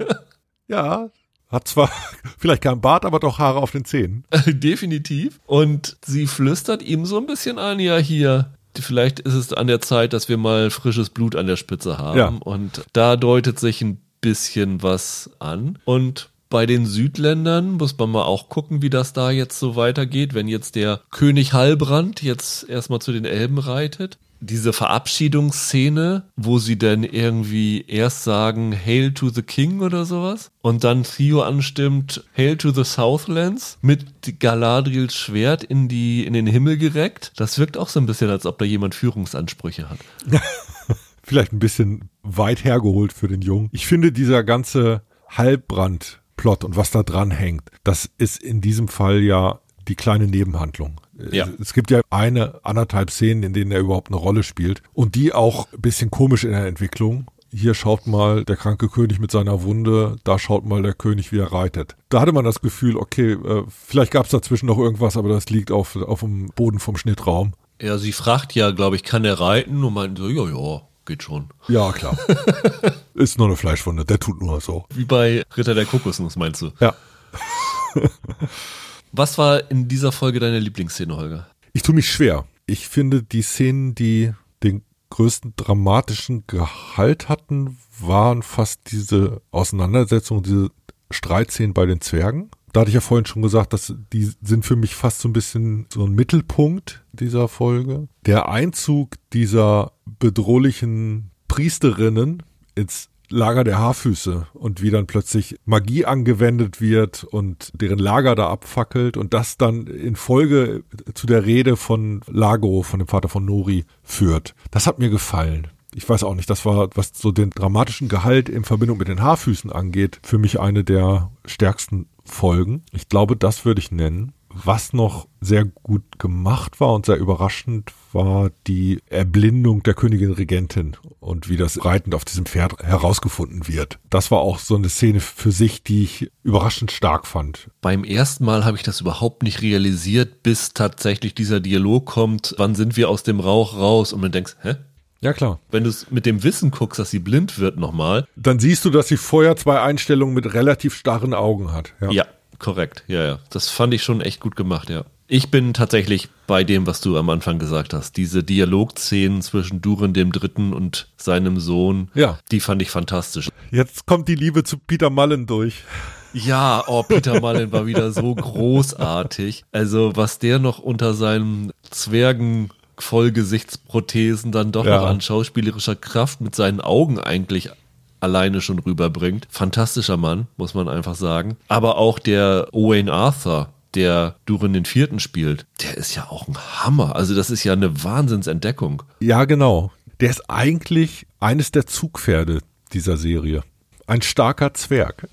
Ja, hat zwar vielleicht keinen Bart, aber doch Haare auf den Zähnen. Definitiv. Und sie flüstert ihm so ein bisschen an, ja hier, vielleicht ist es an der Zeit, dass wir mal frisches Blut an der Spitze haben. Ja. Und da deutet sich ein bisschen was an. Und bei den Südländern muss man mal auch gucken, wie das da jetzt so weitergeht, wenn jetzt der König Halbrand jetzt erstmal zu den Elben reitet. Diese Verabschiedungsszene, wo sie dann irgendwie erst sagen Hail to the King oder sowas und dann Theo anstimmt Hail to the Southlands mit Galadriels Schwert in die in den Himmel gereckt. Das wirkt auch so ein bisschen, als ob da jemand Führungsansprüche hat. Vielleicht ein bisschen weit hergeholt für den Jungen. Ich finde dieser ganze Halbbrand Plot und was da dran hängt, das ist in diesem Fall ja die kleine Nebenhandlung. Ja. Es gibt ja eine, anderthalb Szenen, in denen er überhaupt eine Rolle spielt und die auch ein bisschen komisch in der Entwicklung. Hier schaut mal der kranke König mit seiner Wunde, da schaut mal der König, wie er reitet. Da hatte man das Gefühl, okay, äh, vielleicht gab es dazwischen noch irgendwas, aber das liegt auf, auf dem Boden vom Schnittraum. Ja, sie fragt ja, glaube ich, kann er reiten? Und meint so, ja, ja, geht schon. Ja, klar. Ist nur eine Fleischwunde, der tut nur so. Wie bei Ritter der Kokosnuss, meinst du? Ja. Was war in dieser Folge deine Lieblingsszene, Holger? Ich tue mich schwer. Ich finde, die Szenen, die den größten dramatischen Gehalt hatten, waren fast diese Auseinandersetzung, diese Streitszenen bei den Zwergen. Da hatte ich ja vorhin schon gesagt, dass die sind für mich fast so ein bisschen so ein Mittelpunkt dieser Folge. Der Einzug dieser bedrohlichen Priesterinnen ins Lager der Haarfüße und wie dann plötzlich Magie angewendet wird und deren Lager da abfackelt und das dann in Folge zu der Rede von Lago, von dem Vater von Nori, führt. Das hat mir gefallen. Ich weiß auch nicht, das war, was so den dramatischen Gehalt in Verbindung mit den Haarfüßen angeht, für mich eine der stärksten Folgen. Ich glaube, das würde ich nennen. Was noch sehr gut gemacht war und sehr überraschend war die Erblindung der Königin Regentin und wie das reitend auf diesem Pferd herausgefunden wird. Das war auch so eine Szene für sich, die ich überraschend stark fand. Beim ersten Mal habe ich das überhaupt nicht realisiert, bis tatsächlich dieser Dialog kommt, wann sind wir aus dem Rauch raus und man denkt, hä? Ja, klar. Wenn du es mit dem Wissen guckst, dass sie blind wird nochmal. Dann siehst du, dass sie vorher zwei Einstellungen mit relativ starren Augen hat. Ja. ja, korrekt. Ja, ja. Das fand ich schon echt gut gemacht, ja. Ich bin tatsächlich bei dem, was du am Anfang gesagt hast. Diese Dialogszenen zwischen Durin dem Dritten und seinem Sohn, ja. die fand ich fantastisch. Jetzt kommt die Liebe zu Peter Mullen durch. Ja, oh, Peter Mullen war wieder so großartig. Also, was der noch unter seinen Zwergen Vollgesichtsprothesen dann doch ja. noch an schauspielerischer Kraft mit seinen Augen eigentlich alleine schon rüberbringt. Fantastischer Mann, muss man einfach sagen. Aber auch der Owain Arthur, der Durin den Vierten spielt, der ist ja auch ein Hammer. Also das ist ja eine Wahnsinnsentdeckung. Ja, genau. Der ist eigentlich eines der Zugpferde dieser Serie. Ein starker Zwerg.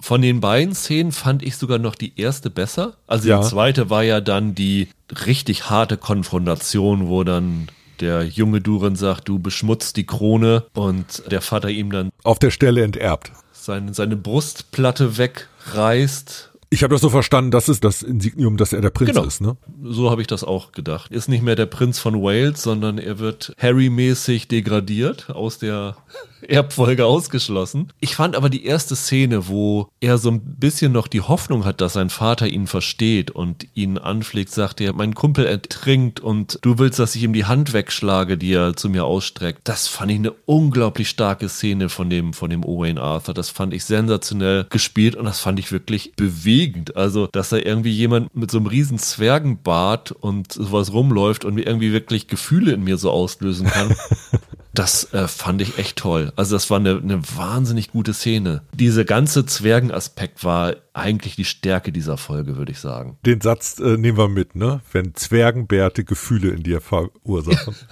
Von den beiden Szenen fand ich sogar noch die erste besser. Also ja. die zweite war ja dann die richtig harte Konfrontation, wo dann der junge Durin sagt, du beschmutzt die Krone und der Vater ihm dann auf der Stelle enterbt. Seine, seine Brustplatte wegreißt ich habe das so verstanden, das ist das Insignium, dass er der Prinz genau. ist, ne? So habe ich das auch gedacht. Ist nicht mehr der Prinz von Wales, sondern er wird Harry-mäßig degradiert, aus der Erbfolge ausgeschlossen. Ich fand aber die erste Szene, wo er so ein bisschen noch die Hoffnung hat, dass sein Vater ihn versteht und ihn anpflegt, sagt er, mein Kumpel ertrinkt und du willst, dass ich ihm die Hand wegschlage, die er zu mir ausstreckt. Das fand ich eine unglaublich starke Szene von dem, von dem Owain Arthur. Das fand ich sensationell gespielt und das fand ich wirklich bewegend bewegend. Also, dass da irgendwie jemand mit so einem riesen Zwergenbart und sowas rumläuft und irgendwie wirklich Gefühle in mir so auslösen kann. Das äh, fand ich echt toll. Also das war eine, eine wahnsinnig gute Szene. Dieser ganze Zwergenaspekt war eigentlich die Stärke dieser Folge, würde ich sagen. Den Satz äh, nehmen wir mit, ne? Wenn Zwergenbärte Gefühle in dir verursachen.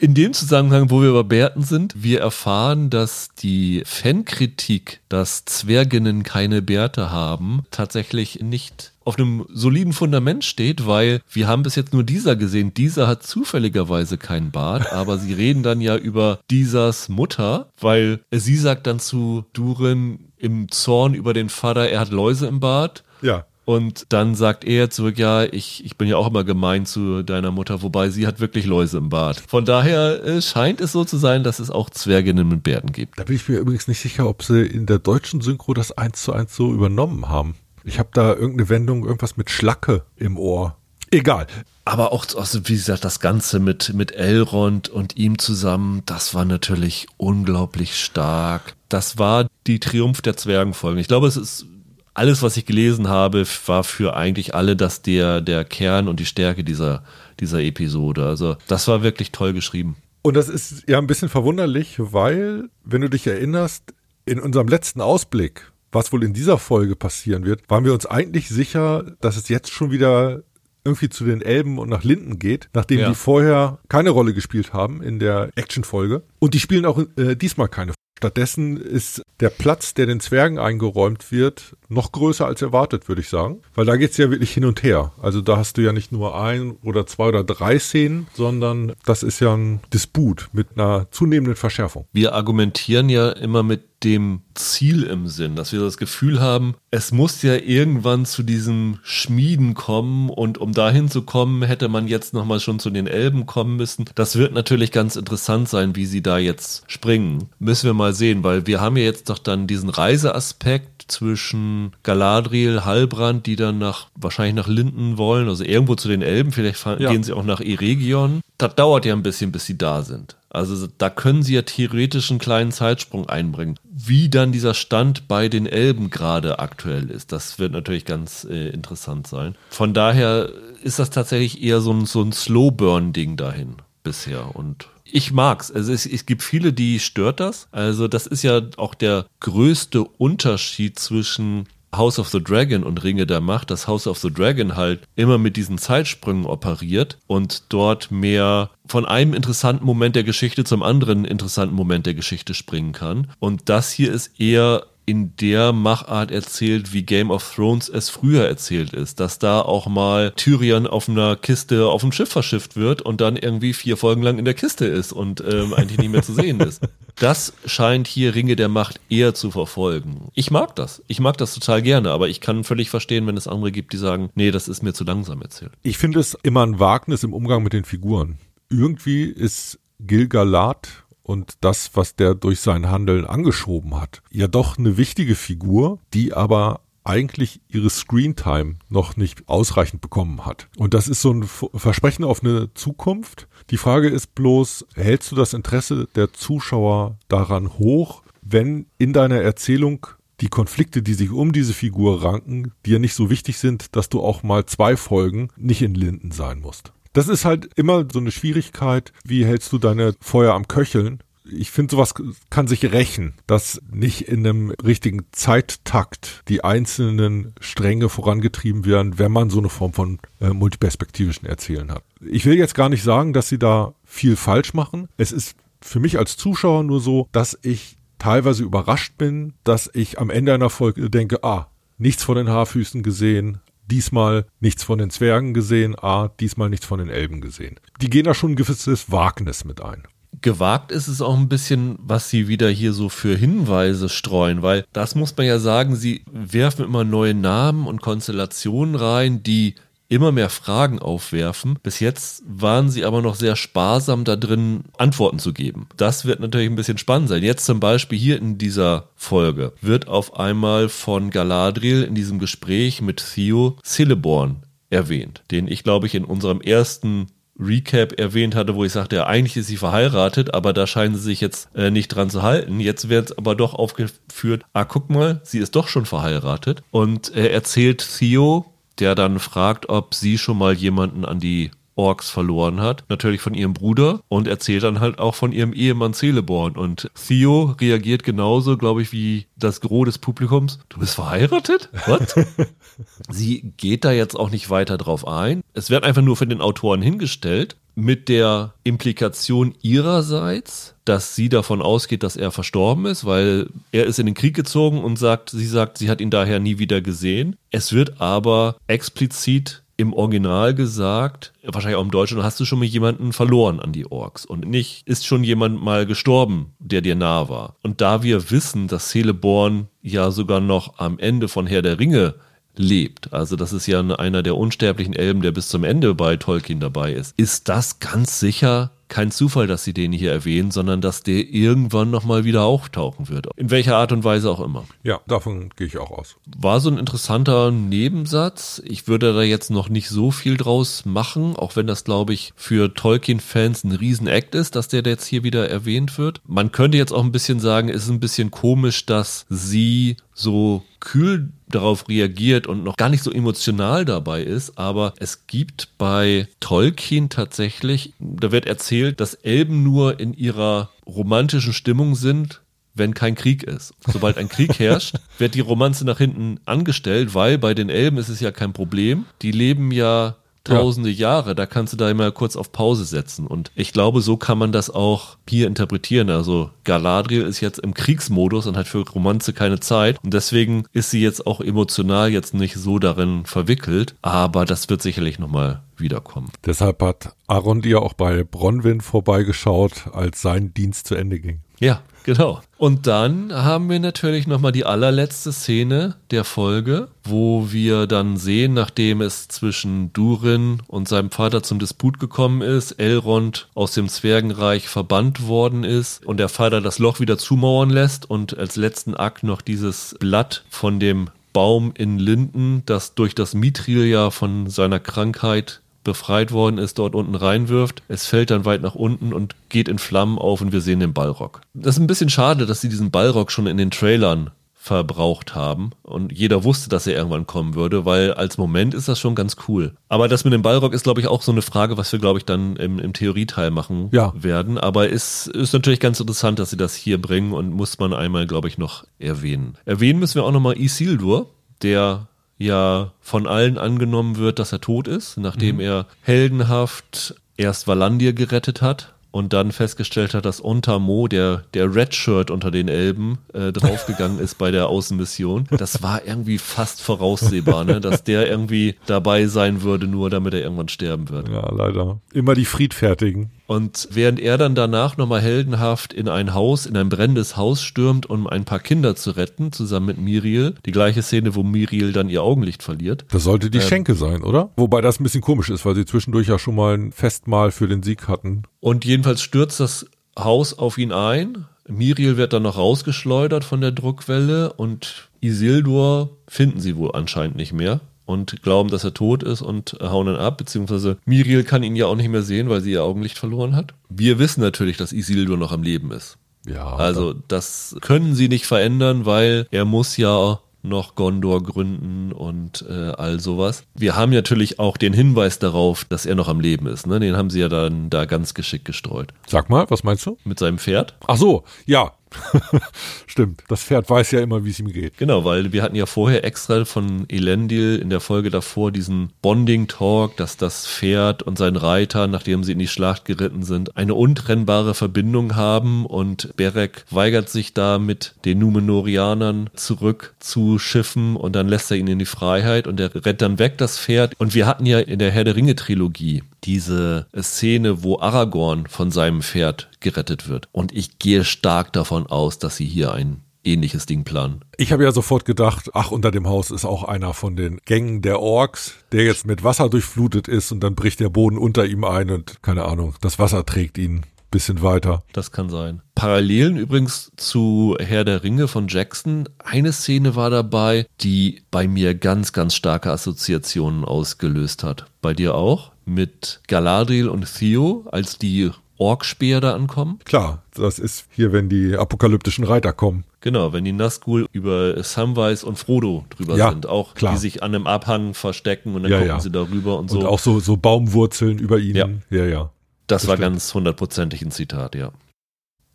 In dem Zusammenhang, wo wir bei Bärten sind, wir erfahren, dass die Fankritik, dass Zwerginnen keine Bärte haben, tatsächlich nicht auf einem soliden Fundament steht, weil wir haben bis jetzt nur dieser gesehen. Dieser hat zufälligerweise keinen Bart, aber sie reden dann ja über Disas Mutter, weil sie sagt dann zu Durin im Zorn über den Vater, er hat Läuse im Bart. Ja. Und dann sagt er zurück, ja, ich, ich bin ja auch immer gemein zu deiner Mutter, wobei sie hat wirklich Läuse im Bad. Von daher äh, scheint es so zu sein, dass es auch Zwerginnen mit Bärten gibt. Da bin ich mir übrigens nicht sicher, ob sie in der deutschen Synchro das eins zu eins so übernommen haben. Ich habe da irgendeine Wendung, irgendwas mit Schlacke im Ohr. Egal. Aber auch, also wie gesagt, das Ganze mit, mit Elrond und ihm zusammen, das war natürlich unglaublich stark. Das war die Triumph der Zwergenfolgen. Ich glaube, es ist alles, was ich gelesen habe, war für eigentlich alle das der, der Kern und die Stärke dieser, dieser Episode. Also das war wirklich toll geschrieben. Und das ist ja ein bisschen verwunderlich, weil, wenn du dich erinnerst, in unserem letzten Ausblick, was wohl in dieser Folge passieren wird, waren wir uns eigentlich sicher, dass es jetzt schon wieder irgendwie zu den Elben und nach Linden geht, nachdem ja. die vorher keine Rolle gespielt haben in der Actionfolge. Und die spielen auch äh, diesmal keine Stattdessen ist der Platz, der den Zwergen eingeräumt wird, noch größer als erwartet, würde ich sagen. Weil da geht es ja wirklich hin und her. Also da hast du ja nicht nur ein oder zwei oder drei Szenen, sondern das ist ja ein Disput mit einer zunehmenden Verschärfung. Wir argumentieren ja immer mit dem Ziel im Sinn, dass wir das Gefühl haben, es muss ja irgendwann zu diesem Schmieden kommen und um dahin zu kommen, hätte man jetzt nochmal schon zu den Elben kommen müssen. Das wird natürlich ganz interessant sein, wie sie da jetzt springen. Müssen wir mal sehen, weil wir haben ja jetzt doch dann diesen Reiseaspekt zwischen Galadriel, Halbrand, die dann nach, wahrscheinlich nach Linden wollen, also irgendwo zu den Elben, vielleicht ja. gehen sie auch nach Eregion. Das dauert ja ein bisschen, bis sie da sind. Also da können sie ja theoretisch einen kleinen Zeitsprung einbringen. Wie dann dieser Stand bei den Elben gerade aktuell ist, das wird natürlich ganz äh, interessant sein. Von daher ist das tatsächlich eher so ein, so ein Slow-Burn-Ding dahin bisher. Und Ich mag's. Also es, es gibt viele, die stört das. Also das ist ja auch der größte Unterschied zwischen House of the Dragon und Ringe der Macht, dass House of the Dragon halt immer mit diesen Zeitsprüngen operiert und dort mehr von einem interessanten Moment der Geschichte zum anderen interessanten Moment der Geschichte springen kann. Und das hier ist eher in der Machart erzählt, wie Game of Thrones es früher erzählt ist. Dass da auch mal Tyrion auf einer Kiste auf dem Schiff verschifft wird und dann irgendwie vier Folgen lang in der Kiste ist und ähm, eigentlich nicht mehr zu sehen ist. Das scheint hier Ringe der Macht eher zu verfolgen. Ich mag das. Ich mag das total gerne, aber ich kann völlig verstehen, wenn es andere gibt, die sagen, nee, das ist mir zu langsam erzählt. Ich finde es immer ein Wagnis im Umgang mit den Figuren. Irgendwie ist Gilgalad und das, was der durch sein Handeln angeschoben hat, ja doch eine wichtige Figur, die aber eigentlich ihre Screentime noch nicht ausreichend bekommen hat. Und das ist so ein Versprechen auf eine Zukunft. Die Frage ist bloß, hältst du das Interesse der Zuschauer daran hoch, wenn in deiner Erzählung die Konflikte, die sich um diese Figur ranken, dir nicht so wichtig sind, dass du auch mal zwei Folgen nicht in Linden sein musst. Das ist halt immer so eine Schwierigkeit. Wie hältst du deine Feuer am Köcheln? Ich finde, sowas kann sich rächen, dass nicht in einem richtigen Zeittakt die einzelnen Stränge vorangetrieben werden, wenn man so eine Form von äh, multiperspektivischen Erzählen hat. Ich will jetzt gar nicht sagen, dass sie da viel falsch machen. Es ist für mich als Zuschauer nur so, dass ich teilweise überrascht bin, dass ich am Ende einer Folge denke, ah, nichts von den Haarfüßen gesehen, diesmal nichts von den Zwergen gesehen, A, diesmal nichts von den Elben gesehen. Die gehen da schon ein gewisses Wagnis mit ein. Gewagt ist es auch ein bisschen, was sie wieder hier so für Hinweise streuen, weil das muss man ja sagen, sie werfen immer neue Namen und Konstellationen rein, die immer mehr Fragen aufwerfen. Bis jetzt waren sie aber noch sehr sparsam da drin, Antworten zu geben. Das wird natürlich ein bisschen spannend sein. Jetzt zum Beispiel hier in dieser Folge wird auf einmal von Galadriel in diesem Gespräch mit Theo Celeborn erwähnt, den ich glaube ich in unserem ersten Recap erwähnt hatte, wo ich sagte, ja, eigentlich ist sie verheiratet, aber da scheinen sie sich jetzt äh, nicht dran zu halten. Jetzt wird es aber doch aufgeführt, ah, guck mal, sie ist doch schon verheiratet. Und er erzählt Theo, der dann fragt, ob sie schon mal jemanden an die Orks verloren hat. Natürlich von ihrem Bruder und erzählt dann halt auch von ihrem Ehemann Celeborn. Und Theo reagiert genauso, glaube ich, wie das Gros des Publikums. Du bist verheiratet? Was? Sie geht da jetzt auch nicht weiter drauf ein. Es wird einfach nur für den Autoren hingestellt mit der Implikation ihrerseits, dass sie davon ausgeht, dass er verstorben ist, weil er ist in den Krieg gezogen und sagt, sie sagt, sie hat ihn daher nie wieder gesehen. Es wird aber explizit im Original gesagt, wahrscheinlich auch im Deutschen, hast du schon mal jemanden verloren an die Orks und nicht ist schon jemand mal gestorben, der dir nah war. Und da wir wissen, dass Celeborn ja sogar noch am Ende von Herr der Ringe lebt. Also das ist ja einer der unsterblichen Elben, der bis zum Ende bei Tolkien dabei ist. Ist das ganz sicher kein Zufall, dass sie den hier erwähnen, sondern dass der irgendwann nochmal wieder auftauchen wird. In welcher Art und Weise auch immer. Ja, davon gehe ich auch aus. War so ein interessanter Nebensatz. Ich würde da jetzt noch nicht so viel draus machen, auch wenn das, glaube ich, für Tolkien-Fans ein Riesenakt ist, dass der jetzt hier wieder erwähnt wird. Man könnte jetzt auch ein bisschen sagen, es ist ein bisschen komisch, dass sie so kühl darauf reagiert und noch gar nicht so emotional dabei ist, aber es gibt bei Tolkien tatsächlich, da wird erzählt, dass Elben nur in ihrer romantischen Stimmung sind, wenn kein Krieg ist. Sobald ein Krieg herrscht, wird die Romanze nach hinten angestellt, weil bei den Elben ist es ja kein Problem. Die leben ja tausende ja. Jahre, da kannst du da immer kurz auf Pause setzen. Und ich glaube, so kann man das auch hier interpretieren. Also Galadriel ist jetzt im Kriegsmodus und hat für Romanze keine Zeit. Und deswegen ist sie jetzt auch emotional jetzt nicht so darin verwickelt. Aber das wird sicherlich nochmal wiederkommen. Deshalb hat Aaron dir auch bei Bronwyn vorbeigeschaut, als sein Dienst zu Ende ging. Ja, genau. Und dann haben wir natürlich nochmal die allerletzte Szene der Folge, wo wir dann sehen, nachdem es zwischen Durin und seinem Vater zum Disput gekommen ist, Elrond aus dem Zwergenreich verbannt worden ist und der Vater das Loch wieder zumauern lässt und als letzten Akt noch dieses Blatt von dem Baum in Linden, das durch das Mithril ja von seiner Krankheit befreit worden ist, dort unten reinwirft. Es fällt dann weit nach unten und geht in Flammen auf und wir sehen den Ballrock. Das ist ein bisschen schade, dass sie diesen Ballrock schon in den Trailern verbraucht haben. Und jeder wusste, dass er irgendwann kommen würde, weil als Moment ist das schon ganz cool. Aber das mit dem Ballrock ist, glaube ich, auch so eine Frage, was wir, glaube ich, dann im, im Theorieteil machen Ja. werden. Aber es ist natürlich ganz interessant, dass sie das hier bringen und muss man einmal, glaube ich, noch erwähnen. Erwähnen müssen wir auch nochmal Isildur, der ja von allen angenommen wird, dass er tot ist, nachdem er heldenhaft erst Valandir gerettet hat und dann festgestellt hat, dass Ontamo, der, der Red Shirt unter den Elben, äh, draufgegangen ist bei der Außenmission. Das war irgendwie fast voraussehbar, ne? dass der irgendwie dabei sein würde, nur damit er irgendwann sterben wird. Ja, leider. Immer die Friedfertigen. Und während er dann danach nochmal heldenhaft in ein Haus, in ein brennendes Haus stürmt, um ein paar Kinder zu retten, zusammen mit Miriel, die gleiche Szene, wo Miriel dann ihr Augenlicht verliert. Das sollte die Ähm. Schenke sein, oder? Wobei das ein bisschen komisch ist, weil sie zwischendurch ja schon mal ein Festmahl für den Sieg hatten. Und jedenfalls stürzt das Haus auf ihn ein. Miriel wird dann noch rausgeschleudert von der Druckwelle und Isildur finden sie wohl anscheinend nicht mehr und glauben, dass er tot ist und hauen ihn ab, beziehungsweise Miriel kann ihn ja auch nicht mehr sehen, weil sie ihr Augenlicht verloren hat. Wir wissen natürlich, dass Isildur noch am Leben ist. Ja. Also das können sie nicht verändern, weil er muss ja noch Gondor gründen und äh, all sowas. Wir haben natürlich auch den Hinweis darauf, dass er noch am Leben ist. Ne? Den haben sie ja dann da ganz geschickt gestreut. Sag mal, was meinst du? Mit seinem Pferd. Ach so, ja. Stimmt. Das Pferd weiß ja immer, wie es ihm geht. Genau, weil wir hatten ja vorher extra von Elendil in der Folge davor diesen Bonding-Talk, dass das Pferd und sein Reiter, nachdem sie in die Schlacht geritten sind, eine untrennbare Verbindung haben und Berek weigert sich da mit den Numenorianern zurück zu schiffen und dann lässt er ihn in die Freiheit und er rennt dann weg, das Pferd. Und wir hatten ja in der Herr der Ringe-Trilogie diese Szene, wo Aragorn von seinem Pferd gerettet wird. Und ich gehe stark davon aus, dass sie hier ein ähnliches Ding planen. Ich habe ja sofort gedacht, ach, unter dem Haus ist auch einer von den Gängen der Orks, der jetzt mit Wasser durchflutet ist und dann bricht der Boden unter ihm ein und keine Ahnung, das Wasser trägt ihn bisschen weiter. Das kann sein. Parallelen übrigens zu Herr der Ringe von Jackson. Eine Szene war dabei, die bei mir ganz, ganz starke Assoziationen ausgelöst hat. Bei dir auch? Mit Galadriel und Theo, als die Orkspeer da ankommen? Klar, das ist hier, wenn die apokalyptischen Reiter kommen. Genau, wenn die Nazgul über Samwise und Frodo drüber Ja, sind. Auch klar. die sich an einem Abhang verstecken und dann Ja, gucken ja. sie darüber und so. Und auch so, so Baumwurzeln über ihnen. Ja, ja. das war stimmt. ganz hundertprozentig ein Zitat, ja.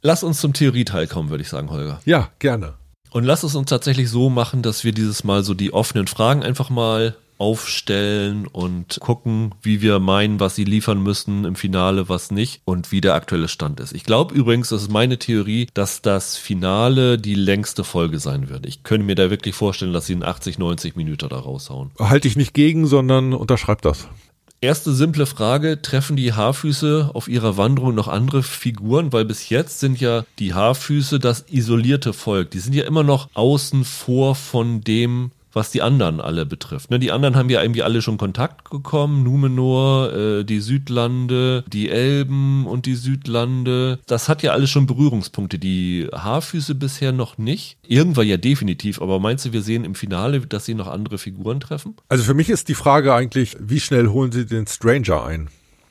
Lass uns zum Theorieteil kommen, würde ich sagen, Holger. Ja, gerne. Und lass es uns tatsächlich so machen, dass wir dieses Mal so die offenen Fragen einfach mal aufstellen und gucken, wie wir meinen, was sie liefern müssen im Finale, was nicht und wie der aktuelle Stand ist. Ich glaube übrigens, das ist meine Theorie, dass das Finale die längste Folge sein wird. Ich könnte mir da wirklich vorstellen, dass sie in 80, 90 Minuten da raushauen. Halte ich nicht gegen, sondern unterschreib das. Erste simple Frage, treffen die Haarfüße auf ihrer Wanderung noch andere Figuren? Weil bis jetzt sind ja die Haarfüße das isolierte Volk. Die sind ja immer noch außen vor von dem, was die anderen alle betrifft. Ne, die anderen haben ja irgendwie alle schon Kontakt gekommen. Numenor, äh, die Südlande, die Elben und die Südlande. Das hat ja alles schon Berührungspunkte. Die Haarfüße bisher noch nicht. Irgendwann ja definitiv. Aber meinst du, wir sehen im Finale, dass sie noch andere Figuren treffen? Also für mich ist die Frage eigentlich, wie schnell holen sie den Stranger ein?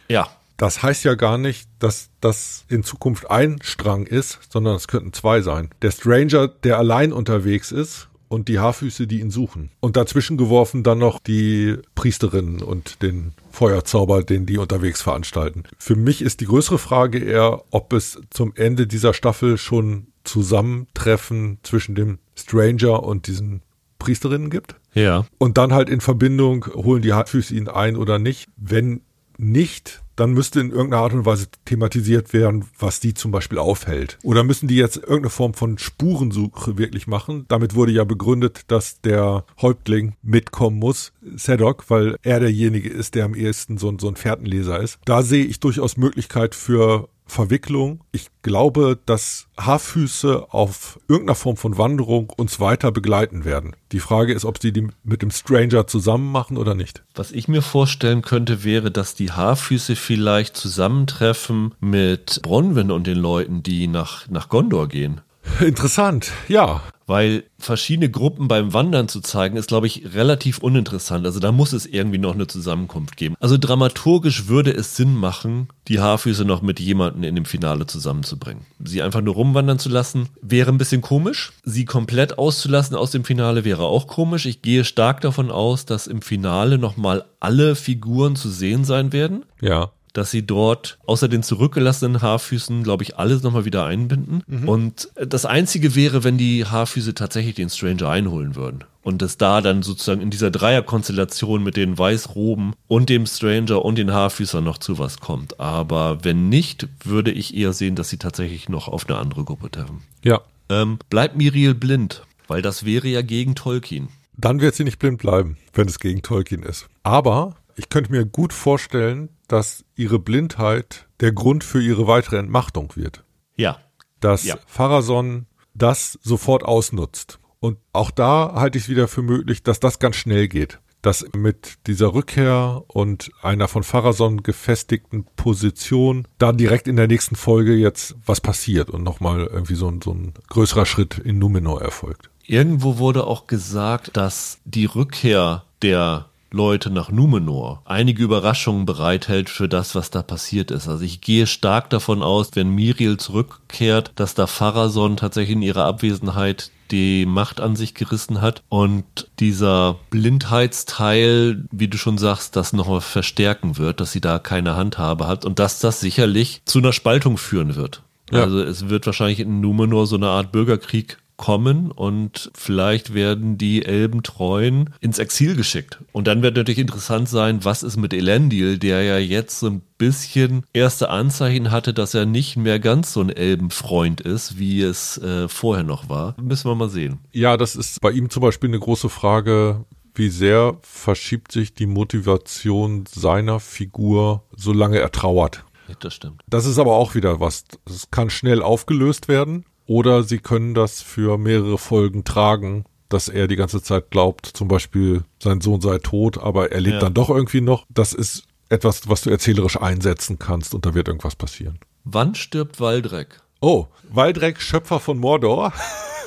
Ja, Das heißt ja gar nicht, dass das in Zukunft ein Strang ist, sondern es könnten zwei sein. Der Stranger, der allein unterwegs ist und die Haarfüße, die ihn suchen. Und dazwischen geworfen dann noch die Priesterinnen und den Feuerzauber, den die unterwegs veranstalten. Für mich ist die größere Frage eher, ob es zum Ende dieser Staffel schon Zusammentreffen zwischen dem Stranger und diesen Priesterinnen gibt. ja. Und dann halt in Verbindung, holen die Hartfüße ihn ein oder nicht. Wenn nicht, dann müsste in irgendeiner Art und Weise thematisiert werden, was die zum Beispiel aufhält. Oder müssen die jetzt irgendeine Form von Spurensuche wirklich machen? Damit wurde ja begründet, dass der Häuptling mitkommen muss, Sedok, weil er derjenige ist, der am ehesten so, ein- so ein Fährtenleser ist. Da sehe ich durchaus Möglichkeit für Verwicklung. Ich glaube, dass Haarfüße auf irgendeiner Form von Wanderung uns weiter begleiten werden. Die Frage ist, ob sie die mit dem Stranger zusammen machen oder nicht. Was ich mir vorstellen könnte, wäre, dass die Haarfüße vielleicht zusammentreffen mit Bronwyn und den Leuten, die nach, nach Gondor gehen. Interessant, ja. weil verschiedene Gruppen beim Wandern zu zeigen, ist, glaube ich, relativ uninteressant. Also da muss es irgendwie noch eine Zusammenkunft geben. Also dramaturgisch würde es Sinn machen, die Haarfüße noch mit jemandem in dem Finale zusammenzubringen. Sie einfach nur rumwandern zu lassen, wäre ein bisschen komisch. Sie komplett auszulassen aus dem Finale wäre auch komisch. Ich gehe stark davon aus, dass im Finale nochmal alle Figuren zu sehen sein werden. Ja dass sie dort außer den zurückgelassenen Haarfüßen, glaube ich, alles nochmal wieder einbinden. Mhm. Und das Einzige wäre, wenn die Haarfüße tatsächlich den Stranger einholen würden. Und es da dann sozusagen in dieser Dreierkonstellation mit den Weißroben und dem Stranger und den Haarfüßern noch zu was kommt. Aber wenn nicht, würde ich eher sehen, dass sie tatsächlich noch auf eine andere Gruppe treffen. Ja. Ähm, bleibt Miriel blind, weil das wäre ja gegen Tolkien. Dann wird sie nicht blind bleiben, wenn es gegen Tolkien ist. Aber ich könnte mir gut vorstellen, dass ihre Blindheit der Grund für ihre weitere Entmachtung wird. Ja. Dass ja. Pharason das sofort ausnutzt. Und auch da halte ich es wieder für möglich, dass das ganz schnell geht. Dass mit dieser Rückkehr und einer von Pharason gefestigten Position da direkt in der nächsten Folge jetzt was passiert und nochmal irgendwie so ein, so ein größerer Schritt in Numenor erfolgt. Irgendwo wurde auch gesagt, dass die Rückkehr der Leute nach Numenor einige Überraschungen bereithält für das, was da passiert ist. Also ich gehe stark davon aus, wenn Miriel zurückkehrt, dass da Pharason tatsächlich in ihrer Abwesenheit die Macht an sich gerissen hat und dieser Blindheitsteil, wie du schon sagst, das noch verstärken wird, dass sie da keine Handhabe hat und dass das sicherlich zu einer Spaltung führen wird. Ja. Also es wird wahrscheinlich in Numenor so eine Art Bürgerkrieg kommen und vielleicht werden die Elbentreuen ins Exil geschickt. Und dann wird natürlich interessant sein, was ist mit Elendil, der ja jetzt so ein bisschen erste Anzeichen hatte, dass er nicht mehr ganz so ein Elbenfreund ist, wie es äh, vorher noch war. Müssen wir mal sehen. Ja, das ist bei ihm zum Beispiel eine große Frage, wie sehr verschiebt sich die Motivation seiner Figur, solange er trauert. Das stimmt. Das ist aber auch wieder was. Das kann schnell aufgelöst werden. Oder sie können das für mehrere Folgen tragen, dass er die ganze Zeit glaubt, zum Beispiel sein Sohn sei tot, aber er lebt ja. dann doch irgendwie noch. Das ist etwas, was du erzählerisch einsetzen kannst und da wird irgendwas passieren. Wann stirbt Waldreck? Oh, Waldreck, Schöpfer von Mordor.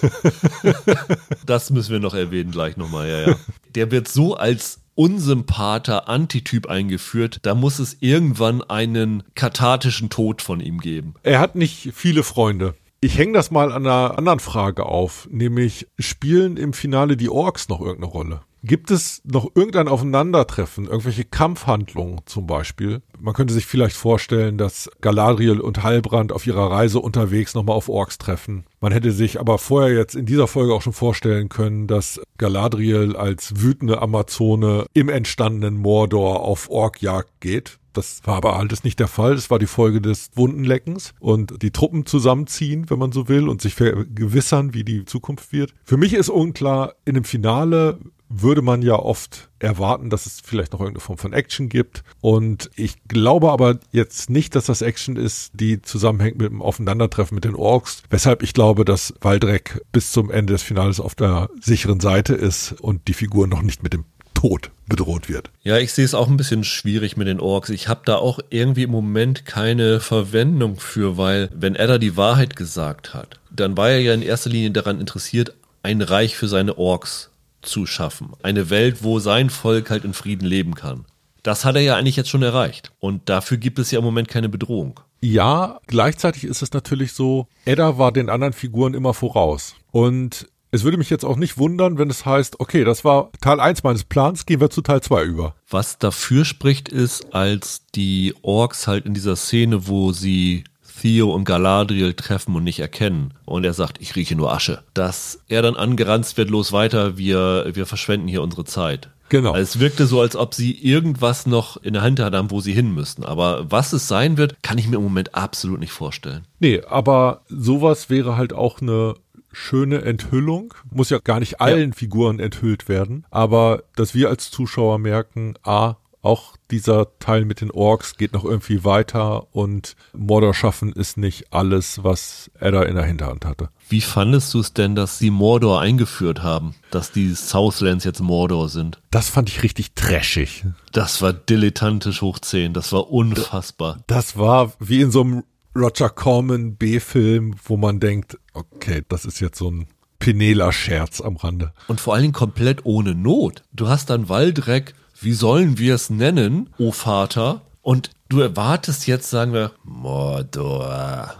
das müssen wir noch erwähnen gleich nochmal, ja, ja. Der wird so als unsympather Antityp eingeführt, da muss es irgendwann einen kathartischen Tod von ihm geben. Er hat nicht viele Freunde. Ich hänge das mal an einer anderen Frage auf, nämlich spielen im Finale die Orks noch irgendeine Rolle? Gibt es noch irgendein Aufeinandertreffen, irgendwelche Kampfhandlungen zum Beispiel? Man könnte sich vielleicht vorstellen, dass Galadriel und Halbrand auf ihrer Reise unterwegs nochmal auf Orks treffen. Man hätte sich aber vorher jetzt in dieser Folge auch schon vorstellen können, dass Galadriel als wütende Amazone im entstandenen Mordor auf Orkjagd geht. Das war aber alles nicht der Fall. Das war die Folge des Wundenleckens und die Truppen zusammenziehen, wenn man so will, und sich vergewissern, wie die Zukunft wird. Für mich ist unklar, in dem Finale würde man ja oft erwarten, dass es vielleicht noch irgendeine Form von Action gibt. Und ich glaube aber jetzt nicht, dass das Action ist, die zusammenhängt mit dem Aufeinandertreffen mit den Orks. Weshalb ich glaube, dass Waldreck bis zum Ende des Finales auf der sicheren Seite ist und die Figur noch nicht mit dem Tod bedroht wird. Ja, ich sehe es auch ein bisschen schwierig mit den Orks. Ich habe da auch irgendwie im Moment keine Verwendung für, weil wenn Edda die Wahrheit gesagt hat, dann war er ja in erster Linie daran interessiert, ein Reich für seine Orks zu schaffen. Eine Welt, wo sein Volk halt in Frieden leben kann. Das hat er ja eigentlich jetzt schon erreicht. Und dafür gibt es ja im Moment keine Bedrohung. Ja, gleichzeitig ist es natürlich so, Edda war den anderen Figuren immer voraus. Und es würde mich jetzt auch nicht wundern, wenn es heißt, okay, das war Teil 1 meines Plans, gehen wir zu Teil 2 über. Was dafür spricht, ist, als die Orks halt in dieser Szene, wo sie Theo und Galadriel treffen und nicht erkennen. Und er sagt, ich rieche nur Asche. Dass er dann angeranzt wird, los weiter, wir, wir verschwenden hier unsere Zeit. Genau. Also es wirkte so, als ob sie irgendwas noch in der Hand haben, wo sie hin müssen. Aber was es sein wird, kann ich mir im Moment absolut nicht vorstellen. Nee, aber sowas wäre halt auch eine schöne Enthüllung. Muss ja gar nicht allen ja. Figuren enthüllt werden, aber dass wir als Zuschauer merken, ah, auch dieser Teil mit den Orks geht noch irgendwie weiter und Mordor schaffen ist nicht alles, was Edda in der Hinterhand hatte. Wie fandest du es denn, dass sie Mordor eingeführt haben? Dass die Southlands jetzt Mordor sind? Das fand ich richtig trashig. Das war dilettantisch hoch 10. Das war unfassbar. Das war wie in so einem Roger Corman B-Film, wo man denkt, okay, das ist jetzt so ein Penela-Scherz am Rande. Und vor allen Dingen komplett ohne Not. Du hast dann Waldreck, wie sollen wir es nennen, o Vater? Und du erwartest jetzt, sagen wir, Mordor.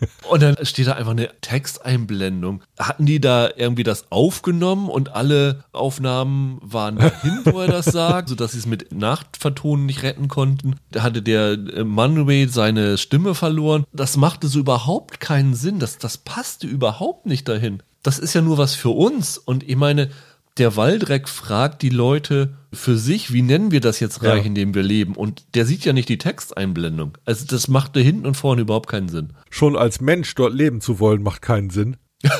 Und dann steht da einfach eine Texteinblendung. Hatten die da irgendwie das aufgenommen und alle Aufnahmen waren dahin, wo er das sagt, sodass sie es mit Nachtvertonen nicht retten konnten? Da hatte der äh, Manway seine Stimme verloren. Das machte so überhaupt keinen Sinn. Das, das passte überhaupt nicht dahin. Das ist ja nur was für uns. Und ich meine, der Waldreck fragt die Leute für sich, wie nennen wir das jetzt Reich, ja. in dem wir leben? Und der sieht ja nicht die Texteinblendung. Also das machte hinten und vorne überhaupt keinen Sinn. Schon als Mensch dort leben zu wollen, macht keinen Sinn.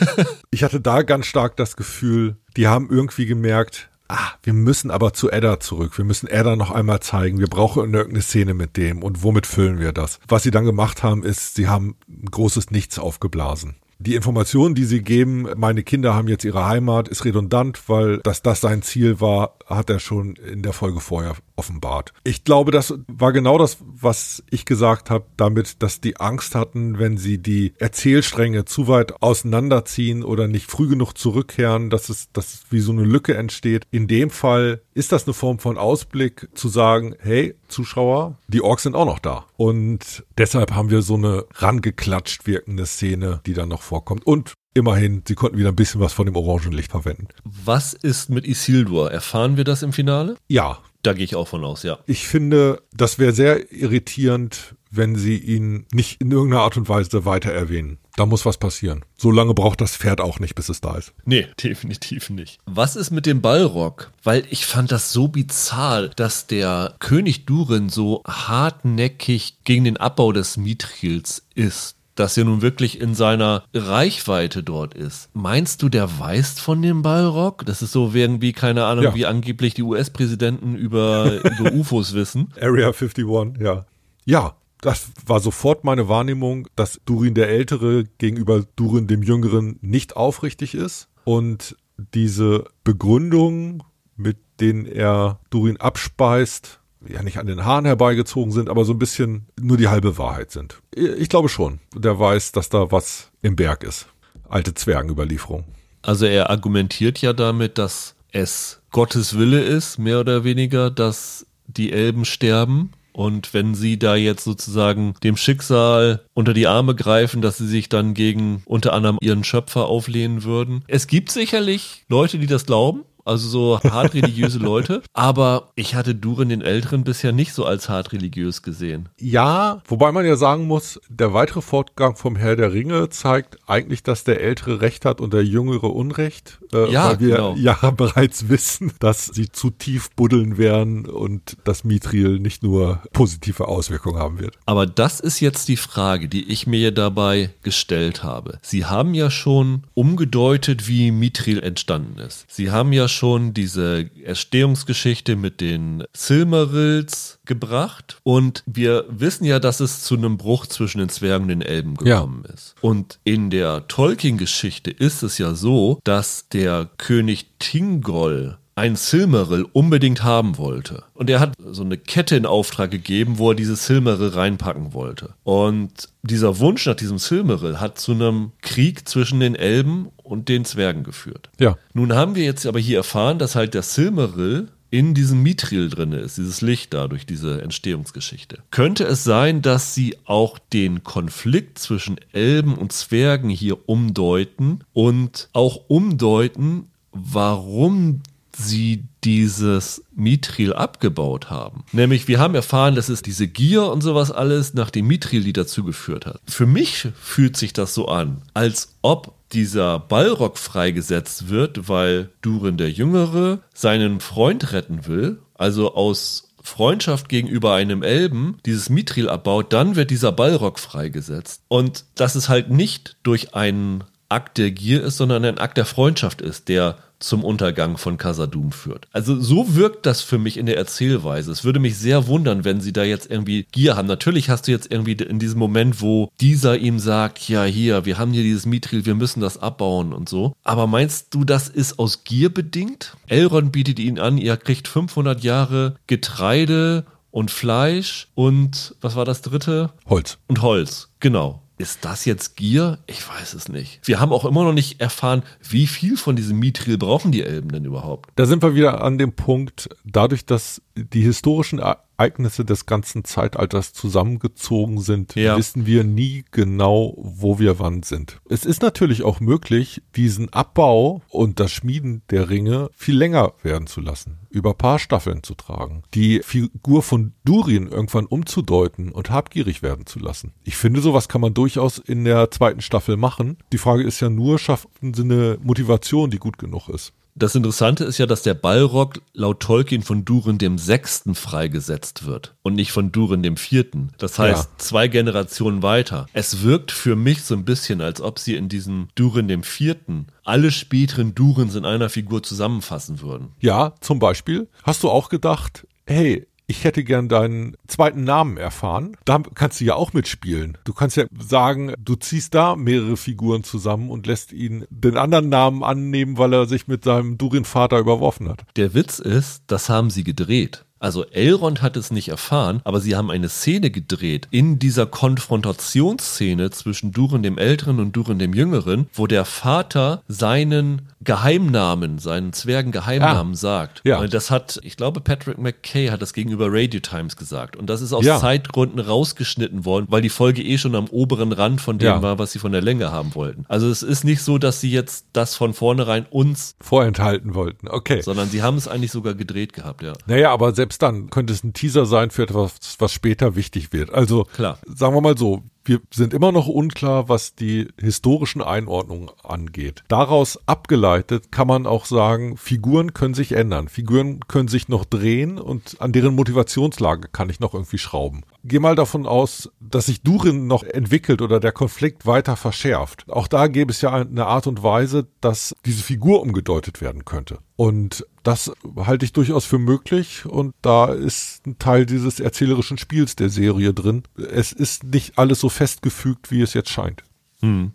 ich hatte da ganz stark das Gefühl, die haben irgendwie gemerkt, ah, wir müssen aber zu Edda zurück. Wir müssen Edda noch einmal zeigen. Wir brauchen irgendeine Szene mit dem. Und womit füllen wir das? Was sie dann gemacht haben, ist, sie haben ein großes Nichts aufgeblasen die Informationen, die sie geben, meine Kinder haben jetzt ihre Heimat, ist redundant, weil dass das sein Ziel war, hat er schon in der Folge vorher offenbart. Ich glaube, das war genau das, was ich gesagt habe, damit, dass die Angst hatten, wenn sie die Erzählstränge zu weit auseinanderziehen oder nicht früh genug zurückkehren, dass es, dass wie so eine Lücke entsteht. In dem Fall ist das eine Form von Ausblick zu sagen, hey, Zuschauer, die Orks sind auch noch da. Und deshalb haben wir so eine rangeklatscht wirkende Szene, die dann noch vorkommt. Und immerhin, sie konnten wieder ein bisschen was von dem Orangenlicht verwenden. Was ist mit Isildur? Erfahren wir das im Finale? Ja. Da gehe ich auch von aus, ja. Ich finde, das wäre sehr irritierend, wenn sie ihn nicht in irgendeiner Art und Weise weiter erwähnen. Da muss was passieren. So lange braucht das Pferd auch nicht, bis es da ist. Nee, definitiv nicht. Was ist mit dem Ballrock? Weil ich fand das so bizarr, dass der König Durin so hartnäckig gegen den Abbau des Mithrils ist das ja nun wirklich in seiner Reichweite dort ist. Meinst du, der weiß von dem Ballrock? Das ist so irgendwie, keine Ahnung, ja. wie angeblich die US-Präsidenten über, über UFOs wissen. Area 51, ja. Ja, das war sofort meine Wahrnehmung, dass Durin der Ältere gegenüber Durin dem Jüngeren nicht aufrichtig ist. Und diese Begründung, mit denen er Durin abspeist, ja nicht an den Haaren herbeigezogen sind, aber so ein bisschen nur die halbe Wahrheit sind. Ich glaube schon, der weiß, dass da was im Berg ist. Alte Zwergenüberlieferung. Also er argumentiert ja damit, dass es Gottes Wille ist, mehr oder weniger, dass die Elben sterben und wenn sie da jetzt sozusagen dem Schicksal unter die Arme greifen, dass sie sich dann gegen unter anderem ihren Schöpfer auflehnen würden. Es gibt sicherlich Leute, die das glauben also so hart religiöse Leute. Aber ich hatte Durin den Älteren bisher nicht so als hart religiös gesehen. Ja, wobei man ja sagen muss, der weitere Fortgang vom Herr der Ringe zeigt eigentlich, dass der Ältere Recht hat und der Jüngere Unrecht. Äh, ja, weil wir genau. ja bereits wissen, dass sie zu tief buddeln werden und das Mithril nicht nur positive Auswirkungen haben wird. Aber das ist jetzt die Frage, die ich mir dabei gestellt habe. Sie haben ja schon umgedeutet, wie Mithril entstanden ist. Sie haben ja schon diese Erstehungsgeschichte mit den Silmarils gebracht und wir wissen ja, dass es zu einem Bruch zwischen den Zwergen und den Elben gekommen ja. ist. Und in der Tolkien-Geschichte ist es ja so, dass der König Tingol ein Silmaril unbedingt haben wollte. Und er hat so eine Kette in Auftrag gegeben, wo er dieses Silmaril reinpacken wollte. Und dieser Wunsch nach diesem Silmaril hat zu einem Krieg zwischen den Elben und den Zwergen geführt. Ja. Nun haben wir jetzt aber hier erfahren, dass halt der Silmaril in diesem Mithril drin ist, dieses Licht da durch diese Entstehungsgeschichte. Könnte es sein, dass sie auch den Konflikt zwischen Elben und Zwergen hier umdeuten und auch umdeuten, warum sie dieses Mithril abgebaut haben. Nämlich, wir haben erfahren, dass es diese Gier und sowas alles nach dem Mithril, die dazu geführt hat. Für mich fühlt sich das so an, als ob dieser Ballrock freigesetzt wird, weil Durin der Jüngere seinen Freund retten will, also aus Freundschaft gegenüber einem Elben dieses Mithril abbaut, dann wird dieser Ballrock freigesetzt. Und dass es halt nicht durch einen Akt der Gier ist, sondern ein Akt der Freundschaft ist, der zum Untergang von Casadum führt. Also so wirkt das für mich in der Erzählweise. Es würde mich sehr wundern, wenn sie da jetzt irgendwie Gier haben. Natürlich hast du jetzt irgendwie in diesem Moment, wo dieser ihm sagt, ja hier, wir haben hier dieses Mithril, wir müssen das abbauen und so. Aber meinst du, das ist aus Gier bedingt? Elrond bietet ihn an, ihr kriegt 500 Jahre Getreide und Fleisch und was war das dritte? Holz. Und Holz, genau. Ist das jetzt Gier? Ich weiß es nicht. Wir haben auch immer noch nicht erfahren, wie viel von diesem Mithril brauchen die Elben denn überhaupt? Da sind wir wieder an dem Punkt, dadurch, dass die historischen Ereignisse des ganzen Zeitalters zusammengezogen sind, ja. wissen wir nie genau, wo wir wann sind. Es ist natürlich auch möglich, diesen Abbau und das Schmieden der Ringe viel länger werden zu lassen, über paar Staffeln zu tragen, die Figur von Durin irgendwann umzudeuten und habgierig werden zu lassen. Ich finde, sowas kann man durchaus in der zweiten Staffel machen. Die Frage ist ja nur, schaffen sie eine Motivation, die gut genug ist? Das Interessante ist ja, dass der Ballrock laut Tolkien von Durin dem Sechsten freigesetzt wird und nicht von Durin dem Vierten. Das heißt, ja. zwei Generationen weiter. Es wirkt für mich so ein bisschen, als ob sie in diesem Durin dem Vierten alle späteren Durins in einer Figur zusammenfassen würden. Ja, zum Beispiel. Hast du auch gedacht, hey, ich hätte gern deinen zweiten Namen erfahren. Da kannst du ja auch mitspielen. Du kannst ja sagen, du ziehst da mehrere Figuren zusammen und lässt ihn den anderen Namen annehmen, weil er sich mit seinem Durin-Vater überworfen hat. Der Witz ist, das haben sie gedreht. Also Elrond hat es nicht erfahren, aber sie haben eine Szene gedreht in dieser Konfrontationsszene zwischen Durin dem Älteren und Durin dem Jüngeren, wo der Vater seinen Geheimnamen, seinen Zwergen-Geheimnamen ah, sagt. Ja. Und das hat, ich glaube, Patrick McKay hat das gegenüber Radio Times gesagt. Und das ist aus ja. Zeitgründen rausgeschnitten worden, weil die Folge eh schon am oberen Rand von dem ja. war, was sie von der Länge haben wollten. Also es ist nicht so, dass sie jetzt das von vornherein uns vorenthalten wollten. Okay. Sondern sie haben es eigentlich sogar gedreht gehabt, ja. Naja, aber selbst dann könnte es ein Teaser sein für etwas, was später wichtig wird. Also, Klar. sagen wir mal so, wir sind immer noch unklar, was die historischen Einordnungen angeht. Daraus abgeleitet kann man auch sagen, Figuren können sich ändern. Figuren können sich noch drehen und an deren Motivationslage kann ich noch irgendwie schrauben. Geh mal davon aus, dass sich Durin noch entwickelt oder der Konflikt weiter verschärft. Auch da gäbe es ja eine Art und Weise, dass diese Figur umgedeutet werden könnte. Und das halte ich durchaus für möglich und da ist ein Teil dieses erzählerischen Spiels der Serie drin. Es ist nicht alles so festgefügt, wie es jetzt scheint. Hm.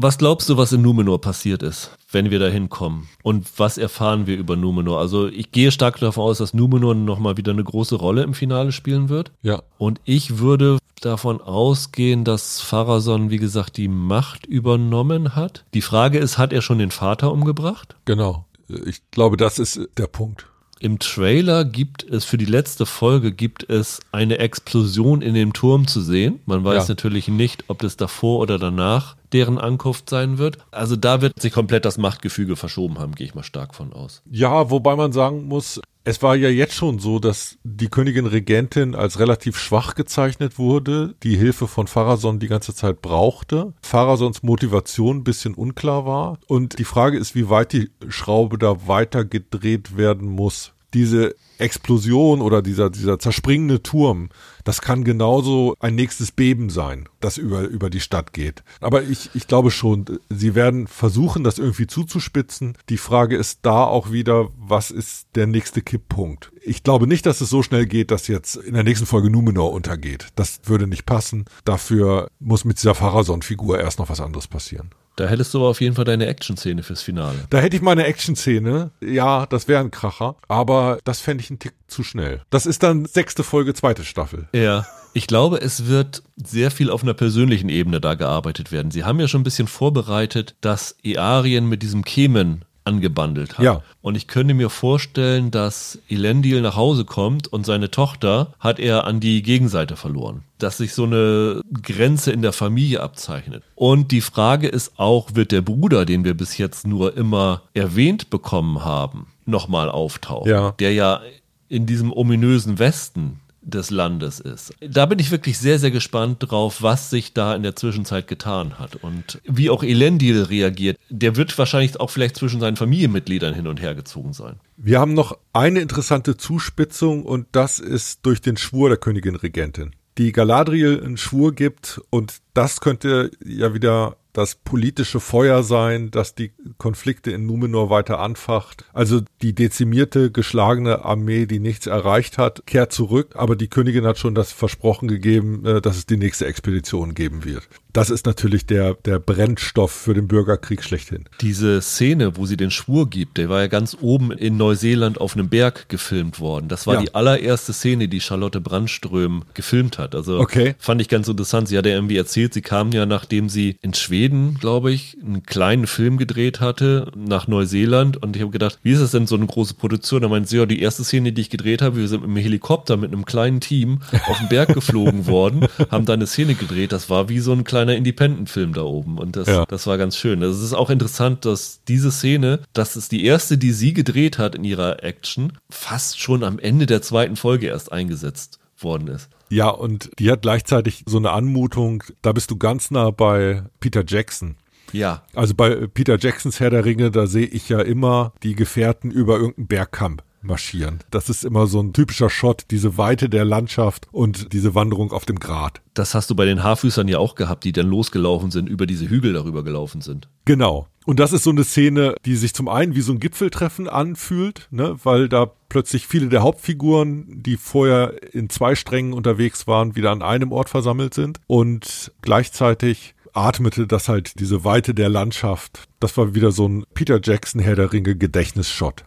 Was glaubst du, was in Numenor passiert ist, wenn wir da hinkommen? Und was erfahren wir über Numenor? Also ich gehe stark davon aus, dass Numenor nochmal wieder eine große Rolle im Finale spielen wird. Ja. Und ich würde davon ausgehen, dass Pharason, wie gesagt, die Macht übernommen hat. Die Frage ist, hat er schon den Vater umgebracht? Genau. Ich glaube, das ist der Punkt. Im Trailer gibt es für die letzte Folge gibt es eine Explosion in dem Turm zu sehen. Man weiß ja. natürlich nicht, ob das davor oder danach deren Ankunft sein wird. Also da wird sich komplett das Machtgefüge verschoben haben, gehe ich mal stark von aus. Ja, wobei man sagen muss, es war ja jetzt schon so, dass die Königin Regentin als relativ schwach gezeichnet wurde, die Hilfe von Pharason die ganze Zeit brauchte, Pharasons Motivation ein bisschen unklar war. Und die Frage ist, wie weit die Schraube da weiter gedreht werden muss. Diese Explosion oder dieser, dieser zerspringende Turm, das kann genauso ein nächstes Beben sein, das über, über die Stadt geht. Aber ich, ich glaube schon, sie werden versuchen, das irgendwie zuzuspitzen. Die Frage ist da auch wieder, was ist der nächste Kipppunkt? Ich glaube nicht, dass es so schnell geht, dass jetzt in der nächsten Folge Numenor untergeht. Das würde nicht passen. Dafür muss mit dieser Pharason-Figur erst noch was anderes passieren. Da hättest du aber auf jeden Fall deine Action-Szene fürs Finale. Da hätte ich meine Action-Szene. Ja, das wäre ein Kracher. Aber das fände ich einen Tick zu schnell. Das ist dann sechste Folge, zweite Staffel. Ja. Ich glaube, es wird sehr viel auf einer persönlichen Ebene da gearbeitet werden. Sie haben ja schon ein bisschen vorbereitet, dass Earien mit diesem Kemen angebandelt hat. Ja. Und ich könnte mir vorstellen, dass Elendil nach Hause kommt und seine Tochter hat er an die Gegenseite verloren. Dass sich so eine Grenze in der Familie abzeichnet. Und die Frage ist auch, wird der Bruder, den wir bis jetzt nur immer erwähnt bekommen haben, nochmal auftauchen? Ja. Der ja in diesem ominösen Westen des Landes ist. Da bin ich wirklich sehr, sehr gespannt drauf, was sich da in der Zwischenzeit getan hat und wie auch Elendil reagiert. Der wird wahrscheinlich auch vielleicht zwischen seinen Familienmitgliedern hin und her gezogen sein. Wir haben noch eine interessante Zuspitzung und das ist durch den Schwur der Königin Regentin. Die Galadriel einen Schwur gibt und das könnte ja wieder das politische Feuer sein, das die Konflikte in Numenor weiter anfacht. Also die dezimierte, geschlagene Armee, die nichts erreicht hat, kehrt zurück, aber die Königin hat schon das Versprochen gegeben, äh, dass es die nächste Expedition geben wird. Das ist natürlich der, der Brennstoff für den Bürgerkrieg schlechthin. Diese Szene, wo sie den Schwur gibt, der war ja ganz oben in Neuseeland auf einem Berg gefilmt worden. Das war ja. die allererste Szene, die Charlotte Brandström gefilmt hat. Also okay. fand ich ganz interessant. Sie hat ja irgendwie erzählt, sie kam ja, nachdem sie in Schweden, glaube ich, einen kleinen Film gedreht hatte, nach Neuseeland. Und ich habe gedacht, wie ist das denn so eine große Produktion? Da meint sie, ja, die erste Szene, die ich gedreht habe, wir sind mit einem Helikopter mit einem kleinen Team auf den Berg geflogen worden, haben da eine Szene gedreht. Das war wie so ein kleiner kleiner Independent-Film da oben. Und das, ja. das war ganz schön. Also es ist auch interessant, dass diese Szene, das ist die erste, die sie gedreht hat in ihrer Action, fast schon am Ende der zweiten Folge erst eingesetzt worden ist. Ja, und die hat gleichzeitig so eine Anmutung, da bist du ganz nah bei Peter Jackson. Ja. Also bei Peter Jacksons Herr der Ringe, da sehe ich ja immer die Gefährten über irgendeinen Bergkamm marschieren. Das ist immer so ein typischer Shot, diese Weite der Landschaft und diese Wanderung auf dem Grat. Das hast du bei den Haarfüßern ja auch gehabt, die dann losgelaufen sind, über diese Hügel darüber gelaufen sind. Genau. Und das ist so eine Szene, die sich zum einen wie so ein Gipfeltreffen anfühlt, ne, weil da plötzlich viele der Hauptfiguren, die vorher in zwei Strängen unterwegs waren, wieder an einem Ort versammelt sind und gleichzeitig atmete das halt diese Weite der Landschaft. Das war wieder so ein Peter Jackson Herr der Ringe Gedächtnisshot.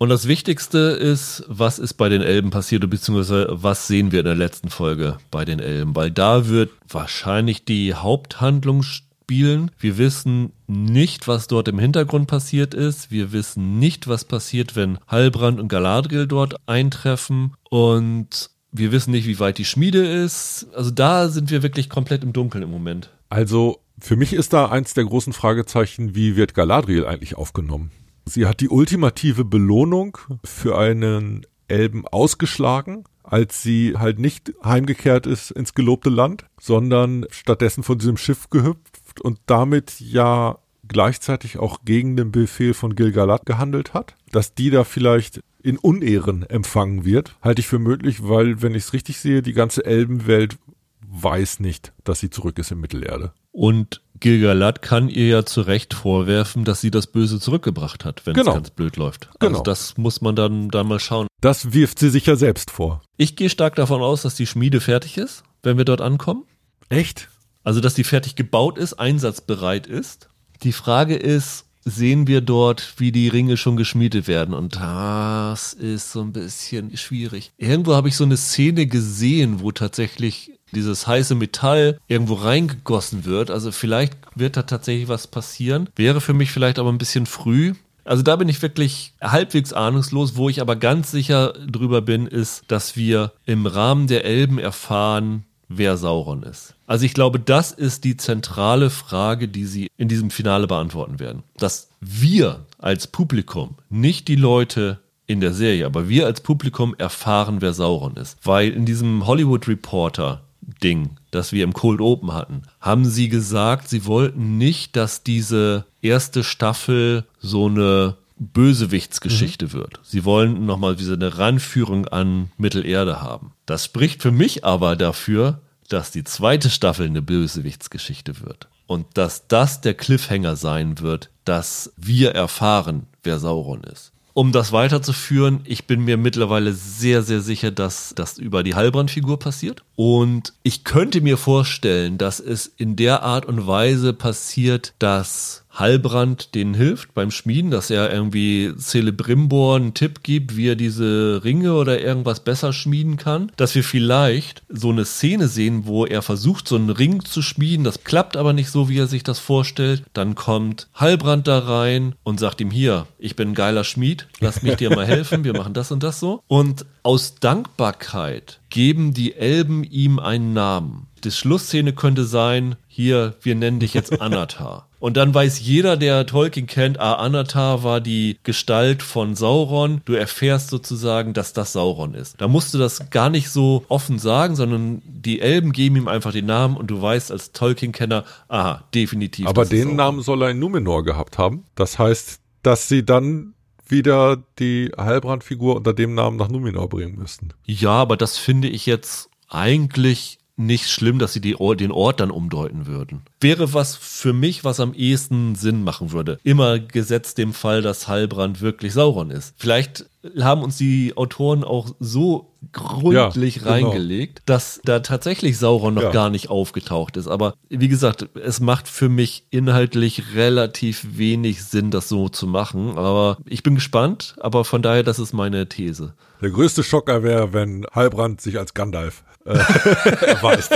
Und das Wichtigste ist, was ist bei den Elben passiert, beziehungsweise was sehen wir in der letzten Folge bei den Elben? Weil da wird wahrscheinlich die Haupthandlung spielen. Wir wissen nicht, was dort im Hintergrund passiert ist. Wir wissen nicht, was passiert, wenn Halbrand und Galadriel dort eintreffen. Und wir wissen nicht, wie weit die Schmiede ist. Also da sind wir wirklich komplett im Dunkeln im Moment. Also für mich ist da eins der großen Fragezeichen, wie wird Galadriel eigentlich aufgenommen? Sie hat die ultimative Belohnung für einen Elben ausgeschlagen, als sie halt nicht heimgekehrt ist ins gelobte Land, sondern stattdessen von diesem Schiff gehüpft und damit ja gleichzeitig auch gegen den Befehl von Gilgalad gehandelt hat. Dass die da vielleicht in Unehren empfangen wird, halte ich für möglich, weil, wenn ich es richtig sehe, die ganze Elbenwelt weiß nicht, dass sie zurück ist in Mittelerde. Und Gilgalad kann ihr ja zu Recht vorwerfen, dass sie das Böse zurückgebracht hat, wenn genau. es ganz blöd läuft. Also genau. das muss man dann, dann mal schauen. Das wirft sie sich ja selbst vor. Ich gehe stark davon aus, dass die Schmiede fertig ist, wenn wir dort ankommen. Echt? Also, dass die fertig gebaut ist, einsatzbereit ist. Die Frage ist, sehen wir dort, wie die Ringe schon geschmiedet werden. Und das ist so ein bisschen schwierig. Irgendwo habe ich so eine Szene gesehen, wo tatsächlich dieses heiße Metall irgendwo reingegossen wird. Also vielleicht wird da tatsächlich was passieren. Wäre für mich vielleicht aber ein bisschen früh. Also da bin ich wirklich halbwegs ahnungslos. Wo ich aber ganz sicher drüber bin, ist, dass wir im Rahmen der Elben erfahren, wer Sauron ist. Also ich glaube, das ist die zentrale Frage, die sie in diesem Finale beantworten werden. Dass wir als Publikum, nicht die Leute in der Serie, aber wir als Publikum erfahren, wer Sauron ist. Weil in diesem Hollywood Reporter Ding, das wir im Cold Open hatten, haben sie gesagt, sie wollten nicht, dass diese erste Staffel so eine Bösewichtsgeschichte mhm. wird. Sie wollen nochmal diese eine Ranführung an Mittelerde haben. Das spricht für mich aber dafür, dass die zweite Staffel eine Bösewichtsgeschichte wird. Und dass das der Cliffhanger sein wird, dass wir erfahren, wer Sauron ist. Um das weiterzuführen, ich bin mir mittlerweile sehr, sehr sicher, dass das über die Heilbrandfigur passiert. Und ich könnte mir vorstellen, dass es in der Art und Weise passiert, dass Halbrand denen hilft beim Schmieden, dass er irgendwie Celebrimbor einen Tipp gibt, wie er diese Ringe oder irgendwas besser schmieden kann. Dass wir vielleicht so eine Szene sehen, wo er versucht, so einen Ring zu schmieden. Das klappt aber nicht so, wie er sich das vorstellt. Dann kommt Halbrand da rein und sagt ihm hier, ich bin ein geiler Schmied, lass mich dir mal helfen, wir machen das und das so. Und aus Dankbarkeit geben die Elben ihm einen Namen. Die Schlussszene könnte sein, hier, wir nennen dich jetzt Anatar. Und dann weiß jeder, der Tolkien kennt, ah, Anatar war die Gestalt von Sauron. Du erfährst sozusagen, dass das Sauron ist. Da musst du das gar nicht so offen sagen, sondern die Elben geben ihm einfach den Namen und du weißt als Tolkien-Kenner, aha, definitiv. Aber den Namen soll er in Numenor gehabt haben. Das heißt, dass sie dann wieder die Heilbrandfigur unter dem Namen nach Numenor bringen müssten. Ja, aber das finde ich jetzt eigentlich nicht schlimm, dass sie die, den Ort dann umdeuten würden. Wäre was für mich, was am ehesten Sinn machen würde. Immer gesetzt dem Fall, dass Heilbrand wirklich Sauron ist. Vielleicht haben uns die Autoren auch so gründlich ja, genau. reingelegt, dass da tatsächlich Sauron noch ja. gar nicht aufgetaucht ist. Aber wie gesagt, es macht für mich inhaltlich relativ wenig Sinn, das so zu machen. Aber ich bin gespannt, aber von daher, das ist meine These. Der größte Schocker wäre, wenn Heilbrand sich als Gandalf äh, erweist.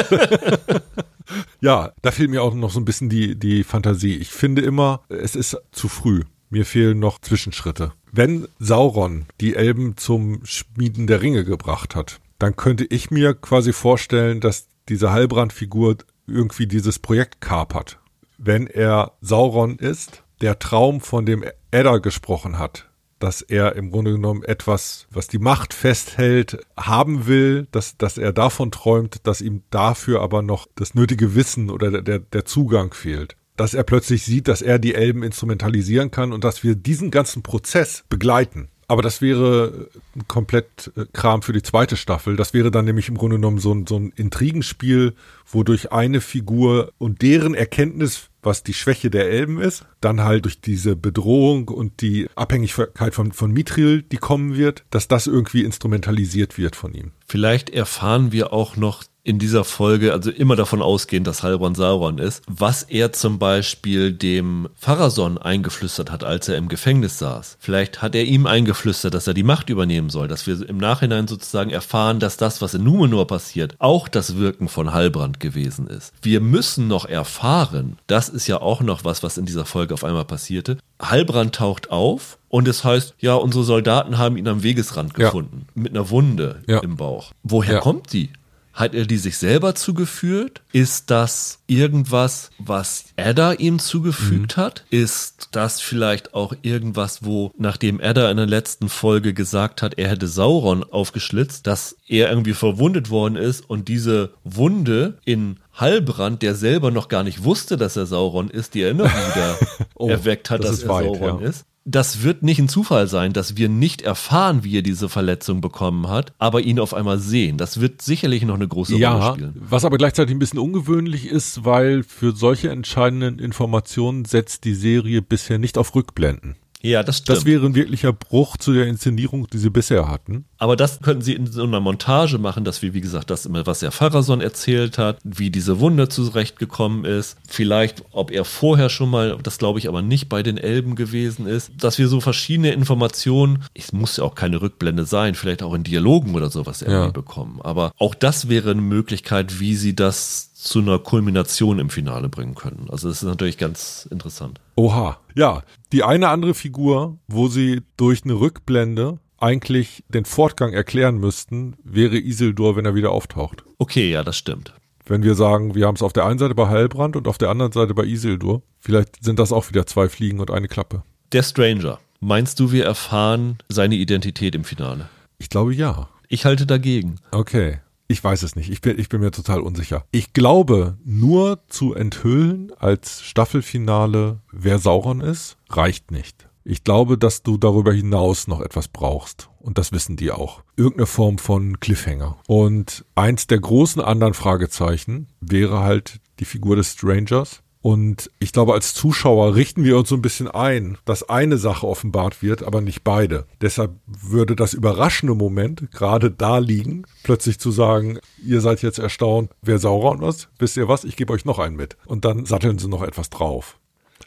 ja, da fehlt mir auch noch so ein bisschen die, die Fantasie. Ich finde immer, es ist zu früh. Mir fehlen noch Zwischenschritte. Wenn Sauron die Elben zum Schmieden der Ringe gebracht hat, dann könnte ich mir quasi vorstellen, dass diese Heilbrandfigur irgendwie dieses Projekt kapert. Wenn er Sauron ist, der Traum, von dem Edda gesprochen hat, dass er im Grunde genommen etwas, was die Macht festhält, haben will, dass, dass er davon träumt, dass ihm dafür aber noch das nötige Wissen oder der, der Zugang fehlt dass er plötzlich sieht, dass er die Elben instrumentalisieren kann und dass wir diesen ganzen Prozess begleiten. Aber das wäre komplett äh, Kram für die zweite Staffel. Das wäre dann nämlich im Grunde genommen so ein, so ein Intrigenspiel, wodurch eine Figur und deren Erkenntnis, was die Schwäche der Elben ist, dann halt durch diese Bedrohung und die Abhängigkeit von, von Mithril, die kommen wird, dass das irgendwie instrumentalisiert wird von ihm. Vielleicht erfahren wir auch noch in dieser Folge, also immer davon ausgehen, dass Halbrand Sauron ist, was er zum Beispiel dem Pharason eingeflüstert hat, als er im Gefängnis saß. Vielleicht hat er ihm eingeflüstert, dass er die Macht übernehmen soll, dass wir im Nachhinein sozusagen erfahren, dass das, was in Numenor passiert, auch das Wirken von Halbrand gewesen ist. Wir müssen noch erfahren, das ist ja auch noch was, was in dieser Folge auf einmal passierte. Halbrand taucht auf und es heißt, ja, unsere Soldaten haben ihn am Wegesrand gefunden, ja. mit einer Wunde ja. im Bauch. Woher ja. kommt die? Hat er die sich selber zugeführt? Ist das irgendwas, was Edda ihm zugefügt mhm. hat? Ist das vielleicht auch irgendwas, wo, nachdem Edda in der letzten Folge gesagt hat, er hätte Sauron aufgeschlitzt, dass er irgendwie verwundet worden ist und diese Wunde in Halbrand, der selber noch gar nicht wusste, dass er Sauron ist, die Erinnerung wieder oh, erweckt hat, das dass er weit, Sauron ja. ist das wird nicht ein Zufall sein, dass wir nicht erfahren, wie er diese Verletzung bekommen hat, aber ihn auf einmal sehen. Das wird sicherlich noch eine große ja, Rolle spielen. Was aber gleichzeitig ein bisschen ungewöhnlich ist, weil für solche entscheidenden Informationen setzt die Serie bisher nicht auf Rückblenden. Ja, das stimmt. Das wäre ein wirklicher Bruch zu der Inszenierung, die sie bisher hatten. Aber das könnten sie in so einer Montage machen, dass wir, wie gesagt, das immer, was der Pharason erzählt hat, wie diese Wunde zurechtgekommen ist. Vielleicht, ob er vorher schon mal, das glaube ich aber nicht, bei den Elben gewesen ist. Dass wir so verschiedene Informationen, es muss ja auch keine Rückblende sein, vielleicht auch in Dialogen oder sowas irgendwie ja. bekommen. Aber auch das wäre eine Möglichkeit, wie sie das zu einer Kulmination im Finale bringen können. Also das ist natürlich ganz interessant. Oha. Ja, die eine andere Figur, wo sie durch eine Rückblende eigentlich den Fortgang erklären müssten, wäre Isildur, wenn er wieder auftaucht. Okay, ja, das stimmt. Wenn wir sagen, wir haben es auf der einen Seite bei Heilbrand und auf der anderen Seite bei Isildur, vielleicht sind das auch wieder zwei Fliegen und eine Klappe. Der Stranger. Meinst du, wir erfahren seine Identität im Finale? Ich glaube ja. Ich halte dagegen. Okay. Ich weiß es nicht. Ich bin, ich bin mir total unsicher. Ich glaube, nur zu enthüllen als Staffelfinale, wer Sauron ist, reicht nicht. Ich glaube, dass du darüber hinaus noch etwas brauchst. Und das wissen die auch. Irgendeine Form von Cliffhanger. Und eins der großen anderen Fragezeichen wäre halt die Figur des Strangers. Und ich glaube, als Zuschauer richten wir uns so ein bisschen ein, dass eine Sache offenbart wird, aber nicht beide. Deshalb würde das überraschende Moment gerade da liegen, plötzlich zu sagen, ihr seid jetzt erstaunt, wer Sauron ist, wisst ihr was, ich gebe euch noch einen mit. Und dann satteln sie noch etwas drauf.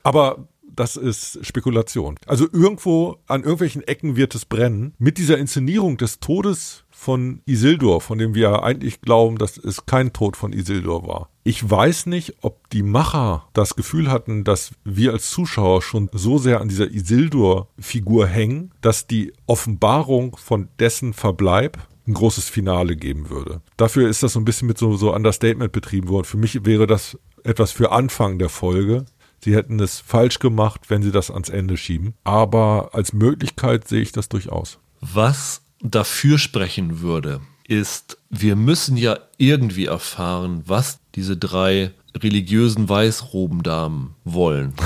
Aber das ist Spekulation. Also irgendwo an irgendwelchen Ecken wird es brennen. Mit dieser Inszenierung des Todes von Isildur, von dem wir eigentlich glauben, dass es kein Tod von Isildur war. Ich weiß nicht, ob die Macher das Gefühl hatten, dass wir als Zuschauer schon so sehr an dieser Isildur-Figur hängen, dass die Offenbarung von dessen Verbleib ein großes Finale geben würde. Dafür ist das so ein bisschen mit so, so Understatement betrieben worden. Für mich wäre das etwas für Anfang der Folge. Sie hätten es falsch gemacht, wenn sie das ans Ende schieben. Aber als Möglichkeit sehe ich das durchaus. Was dafür sprechen würde, ist, wir müssen ja irgendwie erfahren, was diese drei religiösen Weißrobendamen wollen.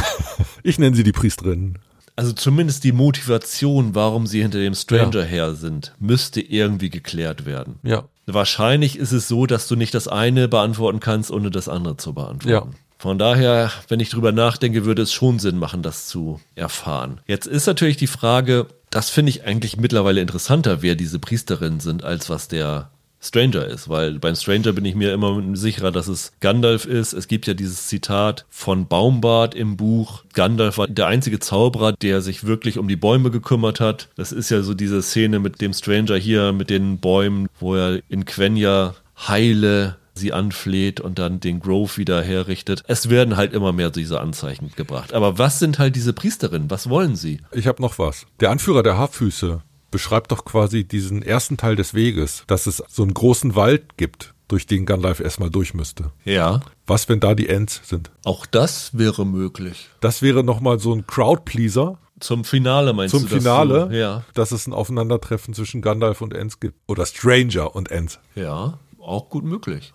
Ich nenne sie die Priesterinnen. Also zumindest die Motivation, warum sie hinter dem Stranger ja. her sind, müsste irgendwie geklärt werden. Ja. wahrscheinlich ist es so, dass du nicht das eine beantworten kannst, ohne das andere zu beantworten. Ja. Von daher, wenn ich drüber nachdenke, würde es schon Sinn machen, das zu erfahren. Jetzt ist natürlich die Frage, das finde ich eigentlich mittlerweile interessanter, wer diese Priesterinnen sind, als was der Stranger ist, weil beim Stranger bin ich mir immer sicherer, dass es Gandalf ist. Es gibt ja dieses Zitat von Baumbart im Buch. Gandalf war der einzige Zauberer, der sich wirklich um die Bäume gekümmert hat. Das ist ja so diese Szene mit dem Stranger hier, mit den Bäumen, wo er in Quenya heile sie anfleht und dann den Grove wieder herrichtet. Es werden halt immer mehr diese Anzeichen gebracht. Aber was sind halt diese Priesterinnen? Was wollen sie? Ich habe noch was. Der Anführer der Haarfüße beschreibt doch quasi diesen ersten Teil des Weges, dass es so einen großen Wald gibt, durch den Gandalf erstmal durch müsste. Ja. Was, wenn da die Ents sind? Auch das wäre möglich. Das wäre nochmal so ein Crowdpleaser. Zum Finale meinst Zum du? Zum Finale, du, ja. dass es ein Aufeinandertreffen zwischen Gandalf und Ents gibt. Oder Stranger und Ents. Ja, auch gut möglich.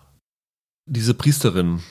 Diese Priesterin,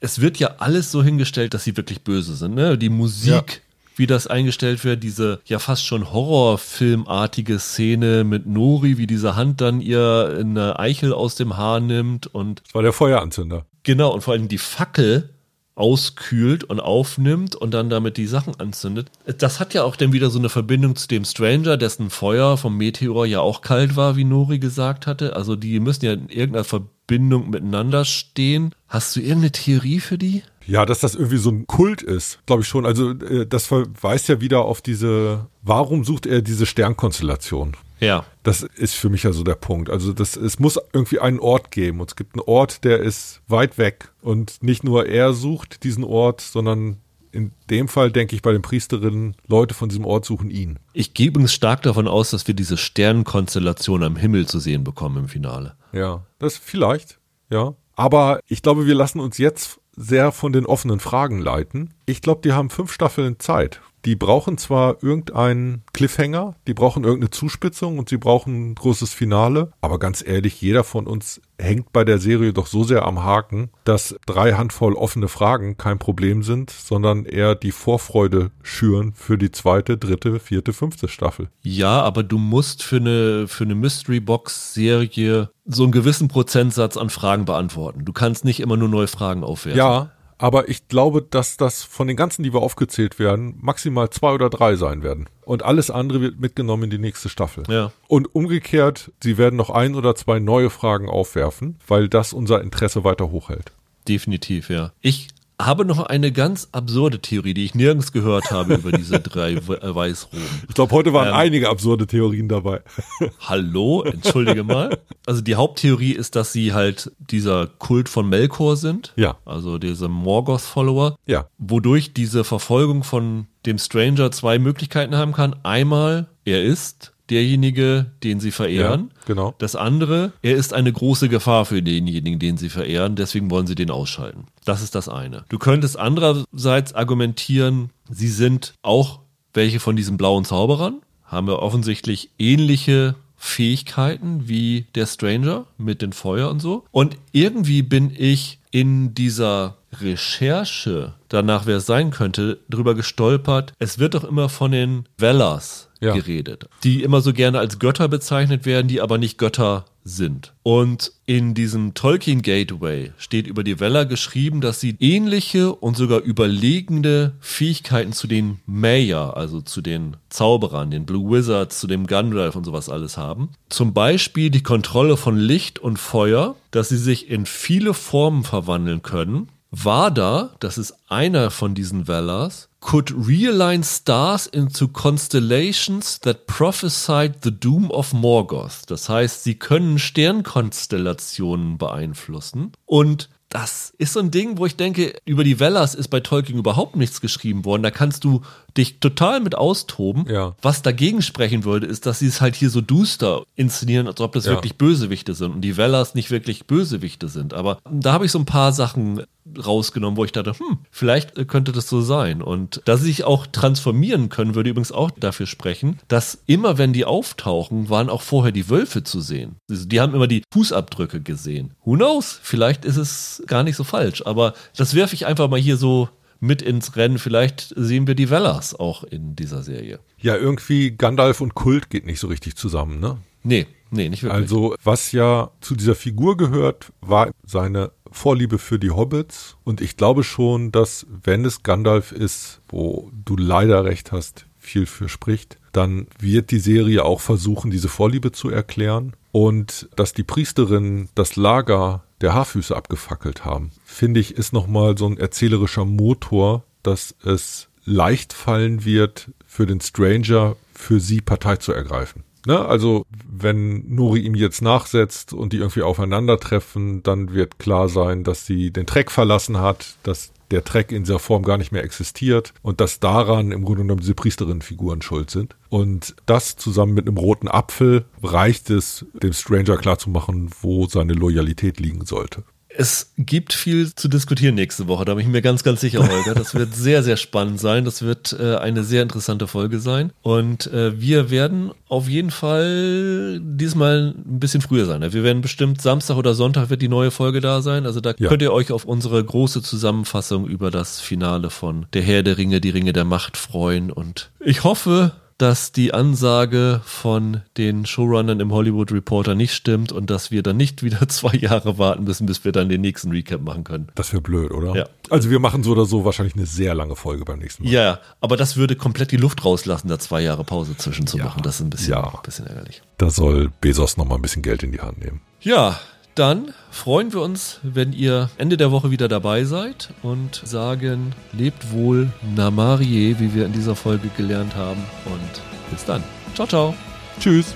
es wird ja alles so hingestellt, dass sie wirklich böse sind. Ne? Die Musik wie das eingestellt wird, diese ja fast schon Horrorfilmartige Szene mit Nori, wie diese Hand dann ihr eine Eichel aus dem Haar nimmt und. Das war der Feueranzünder. Genau, und vor allem die Fackel auskühlt und aufnimmt und dann damit die Sachen anzündet. Das hat ja auch dann wieder so eine Verbindung zu dem Stranger, dessen Feuer vom Meteor ja auch kalt war, wie Nori gesagt hatte. Also die müssen ja in irgendeiner Verbindung miteinander stehen. Hast du irgendeine Theorie für die? Ja, dass das irgendwie so ein Kult ist, glaube ich schon. Also äh, das verweist ja wieder auf diese, warum sucht er diese Sternkonstellation? Ja. Das ist für mich ja so der Punkt. Also das, es muss irgendwie einen Ort geben. Und es gibt einen Ort, der ist weit weg. Und nicht nur er sucht diesen Ort, sondern in dem Fall denke ich bei den Priesterinnen, Leute von diesem Ort suchen ihn. Ich gehe übrigens stark davon aus, dass wir diese Sternkonstellation am Himmel zu sehen bekommen im Finale. Ja, das vielleicht, ja. Aber ich glaube, wir lassen uns jetzt sehr von den offenen Fragen leiten. Ich glaube, die haben fünf Staffeln Zeit. Die brauchen zwar irgendeinen Cliffhanger, die brauchen irgendeine Zuspitzung und sie brauchen ein großes Finale, aber ganz ehrlich, jeder von uns hängt bei der Serie doch so sehr am Haken, dass drei Handvoll offene Fragen kein Problem sind, sondern eher die Vorfreude schüren für die zweite, dritte, vierte, fünfte Staffel. Ja, aber du musst für eine, für eine Mystery Box Serie so einen gewissen Prozentsatz an Fragen beantworten. Du kannst nicht immer nur neue Fragen aufwerfen. Ja, aber ich glaube, dass das von den ganzen, die wir aufgezählt werden, maximal zwei oder drei sein werden. Und alles andere wird mitgenommen in die nächste Staffel. Ja. Und umgekehrt, sie werden noch ein oder zwei neue Fragen aufwerfen, weil das unser Interesse weiter hochhält. Definitiv, ja. Ich habe noch eine ganz absurde Theorie, die ich nirgends gehört habe über diese drei äh, Weißroben. Ich glaube, heute waren ähm, einige absurde Theorien dabei. Hallo, entschuldige mal. Also die Haupttheorie ist, dass sie halt dieser Kult von Melkor sind. Ja. Also diese Morgoth-Follower. Ja. Wodurch diese Verfolgung von dem Stranger zwei Möglichkeiten haben kann. Einmal, er ist derjenige, den sie verehren. Ja, genau. Das andere, er ist eine große Gefahr für denjenigen, den sie verehren, deswegen wollen sie den ausschalten. Das ist das eine. Du könntest andererseits argumentieren, sie sind auch welche von diesen blauen Zauberern, haben wir offensichtlich ähnliche Fähigkeiten wie der Stranger mit den Feuer und so. Und irgendwie bin ich in dieser Recherche danach, wer es sein könnte, drüber gestolpert. Es wird doch immer von den Vellas ja. geredet, die immer so gerne als Götter bezeichnet werden, die aber nicht Götter sind. Und in diesem Tolkien Gateway steht über die Weller geschrieben, dass sie ähnliche und sogar überlegende Fähigkeiten zu den Maya, also zu den Zauberern, den Blue Wizards, zu dem Gandalf und sowas alles haben. Zum Beispiel die Kontrolle von Licht und Feuer, dass sie sich in viele Formen verwandeln können Vada, das ist einer von diesen Valas, could realign stars into constellations that prophesied the doom of Morgoth. Das heißt, sie können Sternkonstellationen beeinflussen und das ist so ein Ding, wo ich denke, über die Vellas ist bei Tolkien überhaupt nichts geschrieben worden. Da kannst du dich total mit austoben. Ja. Was dagegen sprechen würde, ist, dass sie es halt hier so duster inszenieren, als ob das ja. wirklich Bösewichte sind und die Vellas nicht wirklich Bösewichte sind. Aber da habe ich so ein paar Sachen rausgenommen, wo ich dachte, hm, vielleicht könnte das so sein. Und dass sie sich auch transformieren können, würde übrigens auch dafür sprechen, dass immer wenn die auftauchen, waren auch vorher die Wölfe zu sehen. Also die haben immer die Fußabdrücke gesehen. Who knows? Vielleicht ist es gar nicht so falsch, aber das werfe ich einfach mal hier so mit ins Rennen. Vielleicht sehen wir die Vellas auch in dieser Serie. Ja, irgendwie Gandalf und Kult geht nicht so richtig zusammen, ne? Nee, Nee, nicht wirklich. Also, was ja zu dieser Figur gehört, war seine Vorliebe für die Hobbits. Und ich glaube schon, dass wenn es Gandalf ist, wo du leider recht hast, viel für spricht, dann wird die Serie auch versuchen, diese Vorliebe zu erklären. Und dass die Priesterinnen das Lager der Haarfüße abgefackelt haben, finde ich, ist nochmal so ein erzählerischer Motor, dass es leicht fallen wird für den Stranger, für sie Partei zu ergreifen. Ne? Also wenn Nori ihm jetzt nachsetzt und die irgendwie aufeinandertreffen, dann wird klar sein, dass sie den Treck verlassen hat, dass der Treck in dieser Form gar nicht mehr existiert und dass daran im Grunde genommen diese Priesterinnenfiguren schuld sind. Und das zusammen mit einem roten Apfel reicht es, dem Stranger klarzumachen, wo seine Loyalität liegen sollte. Es gibt viel zu diskutieren nächste Woche, da bin ich mir ganz, ganz sicher, Holger. Das wird sehr, sehr spannend sein. Das wird äh, eine sehr interessante Folge sein. Und äh, wir werden auf jeden Fall diesmal ein bisschen früher sein. Wir werden bestimmt Samstag oder Sonntag wird die neue Folge da sein. Also da ja. könnt ihr euch auf unsere große Zusammenfassung über das Finale von Der Herr der Ringe, die Ringe der Macht freuen. Und ich hoffe, dass die Ansage von den Showrunnern im Hollywood Reporter nicht stimmt und dass wir dann nicht wieder zwei Jahre warten müssen, bis wir dann den nächsten Recap machen können. Das wäre blöd, oder? Ja. Also wir machen so oder so wahrscheinlich eine sehr lange Folge beim nächsten Mal. Ja, aber das würde komplett die Luft rauslassen, da zwei Jahre Pause zwischen zu ja. machen. Das ist ein bisschen, ja. ein bisschen ärgerlich. Da soll Bezos nochmal ein bisschen Geld in die Hand nehmen. Ja, dann freuen wir uns, wenn ihr Ende der Woche wieder dabei seid und sagen, lebt wohl Namarie, wie wir in dieser Folge gelernt haben. Und bis dann. Ciao, ciao. Tschüss.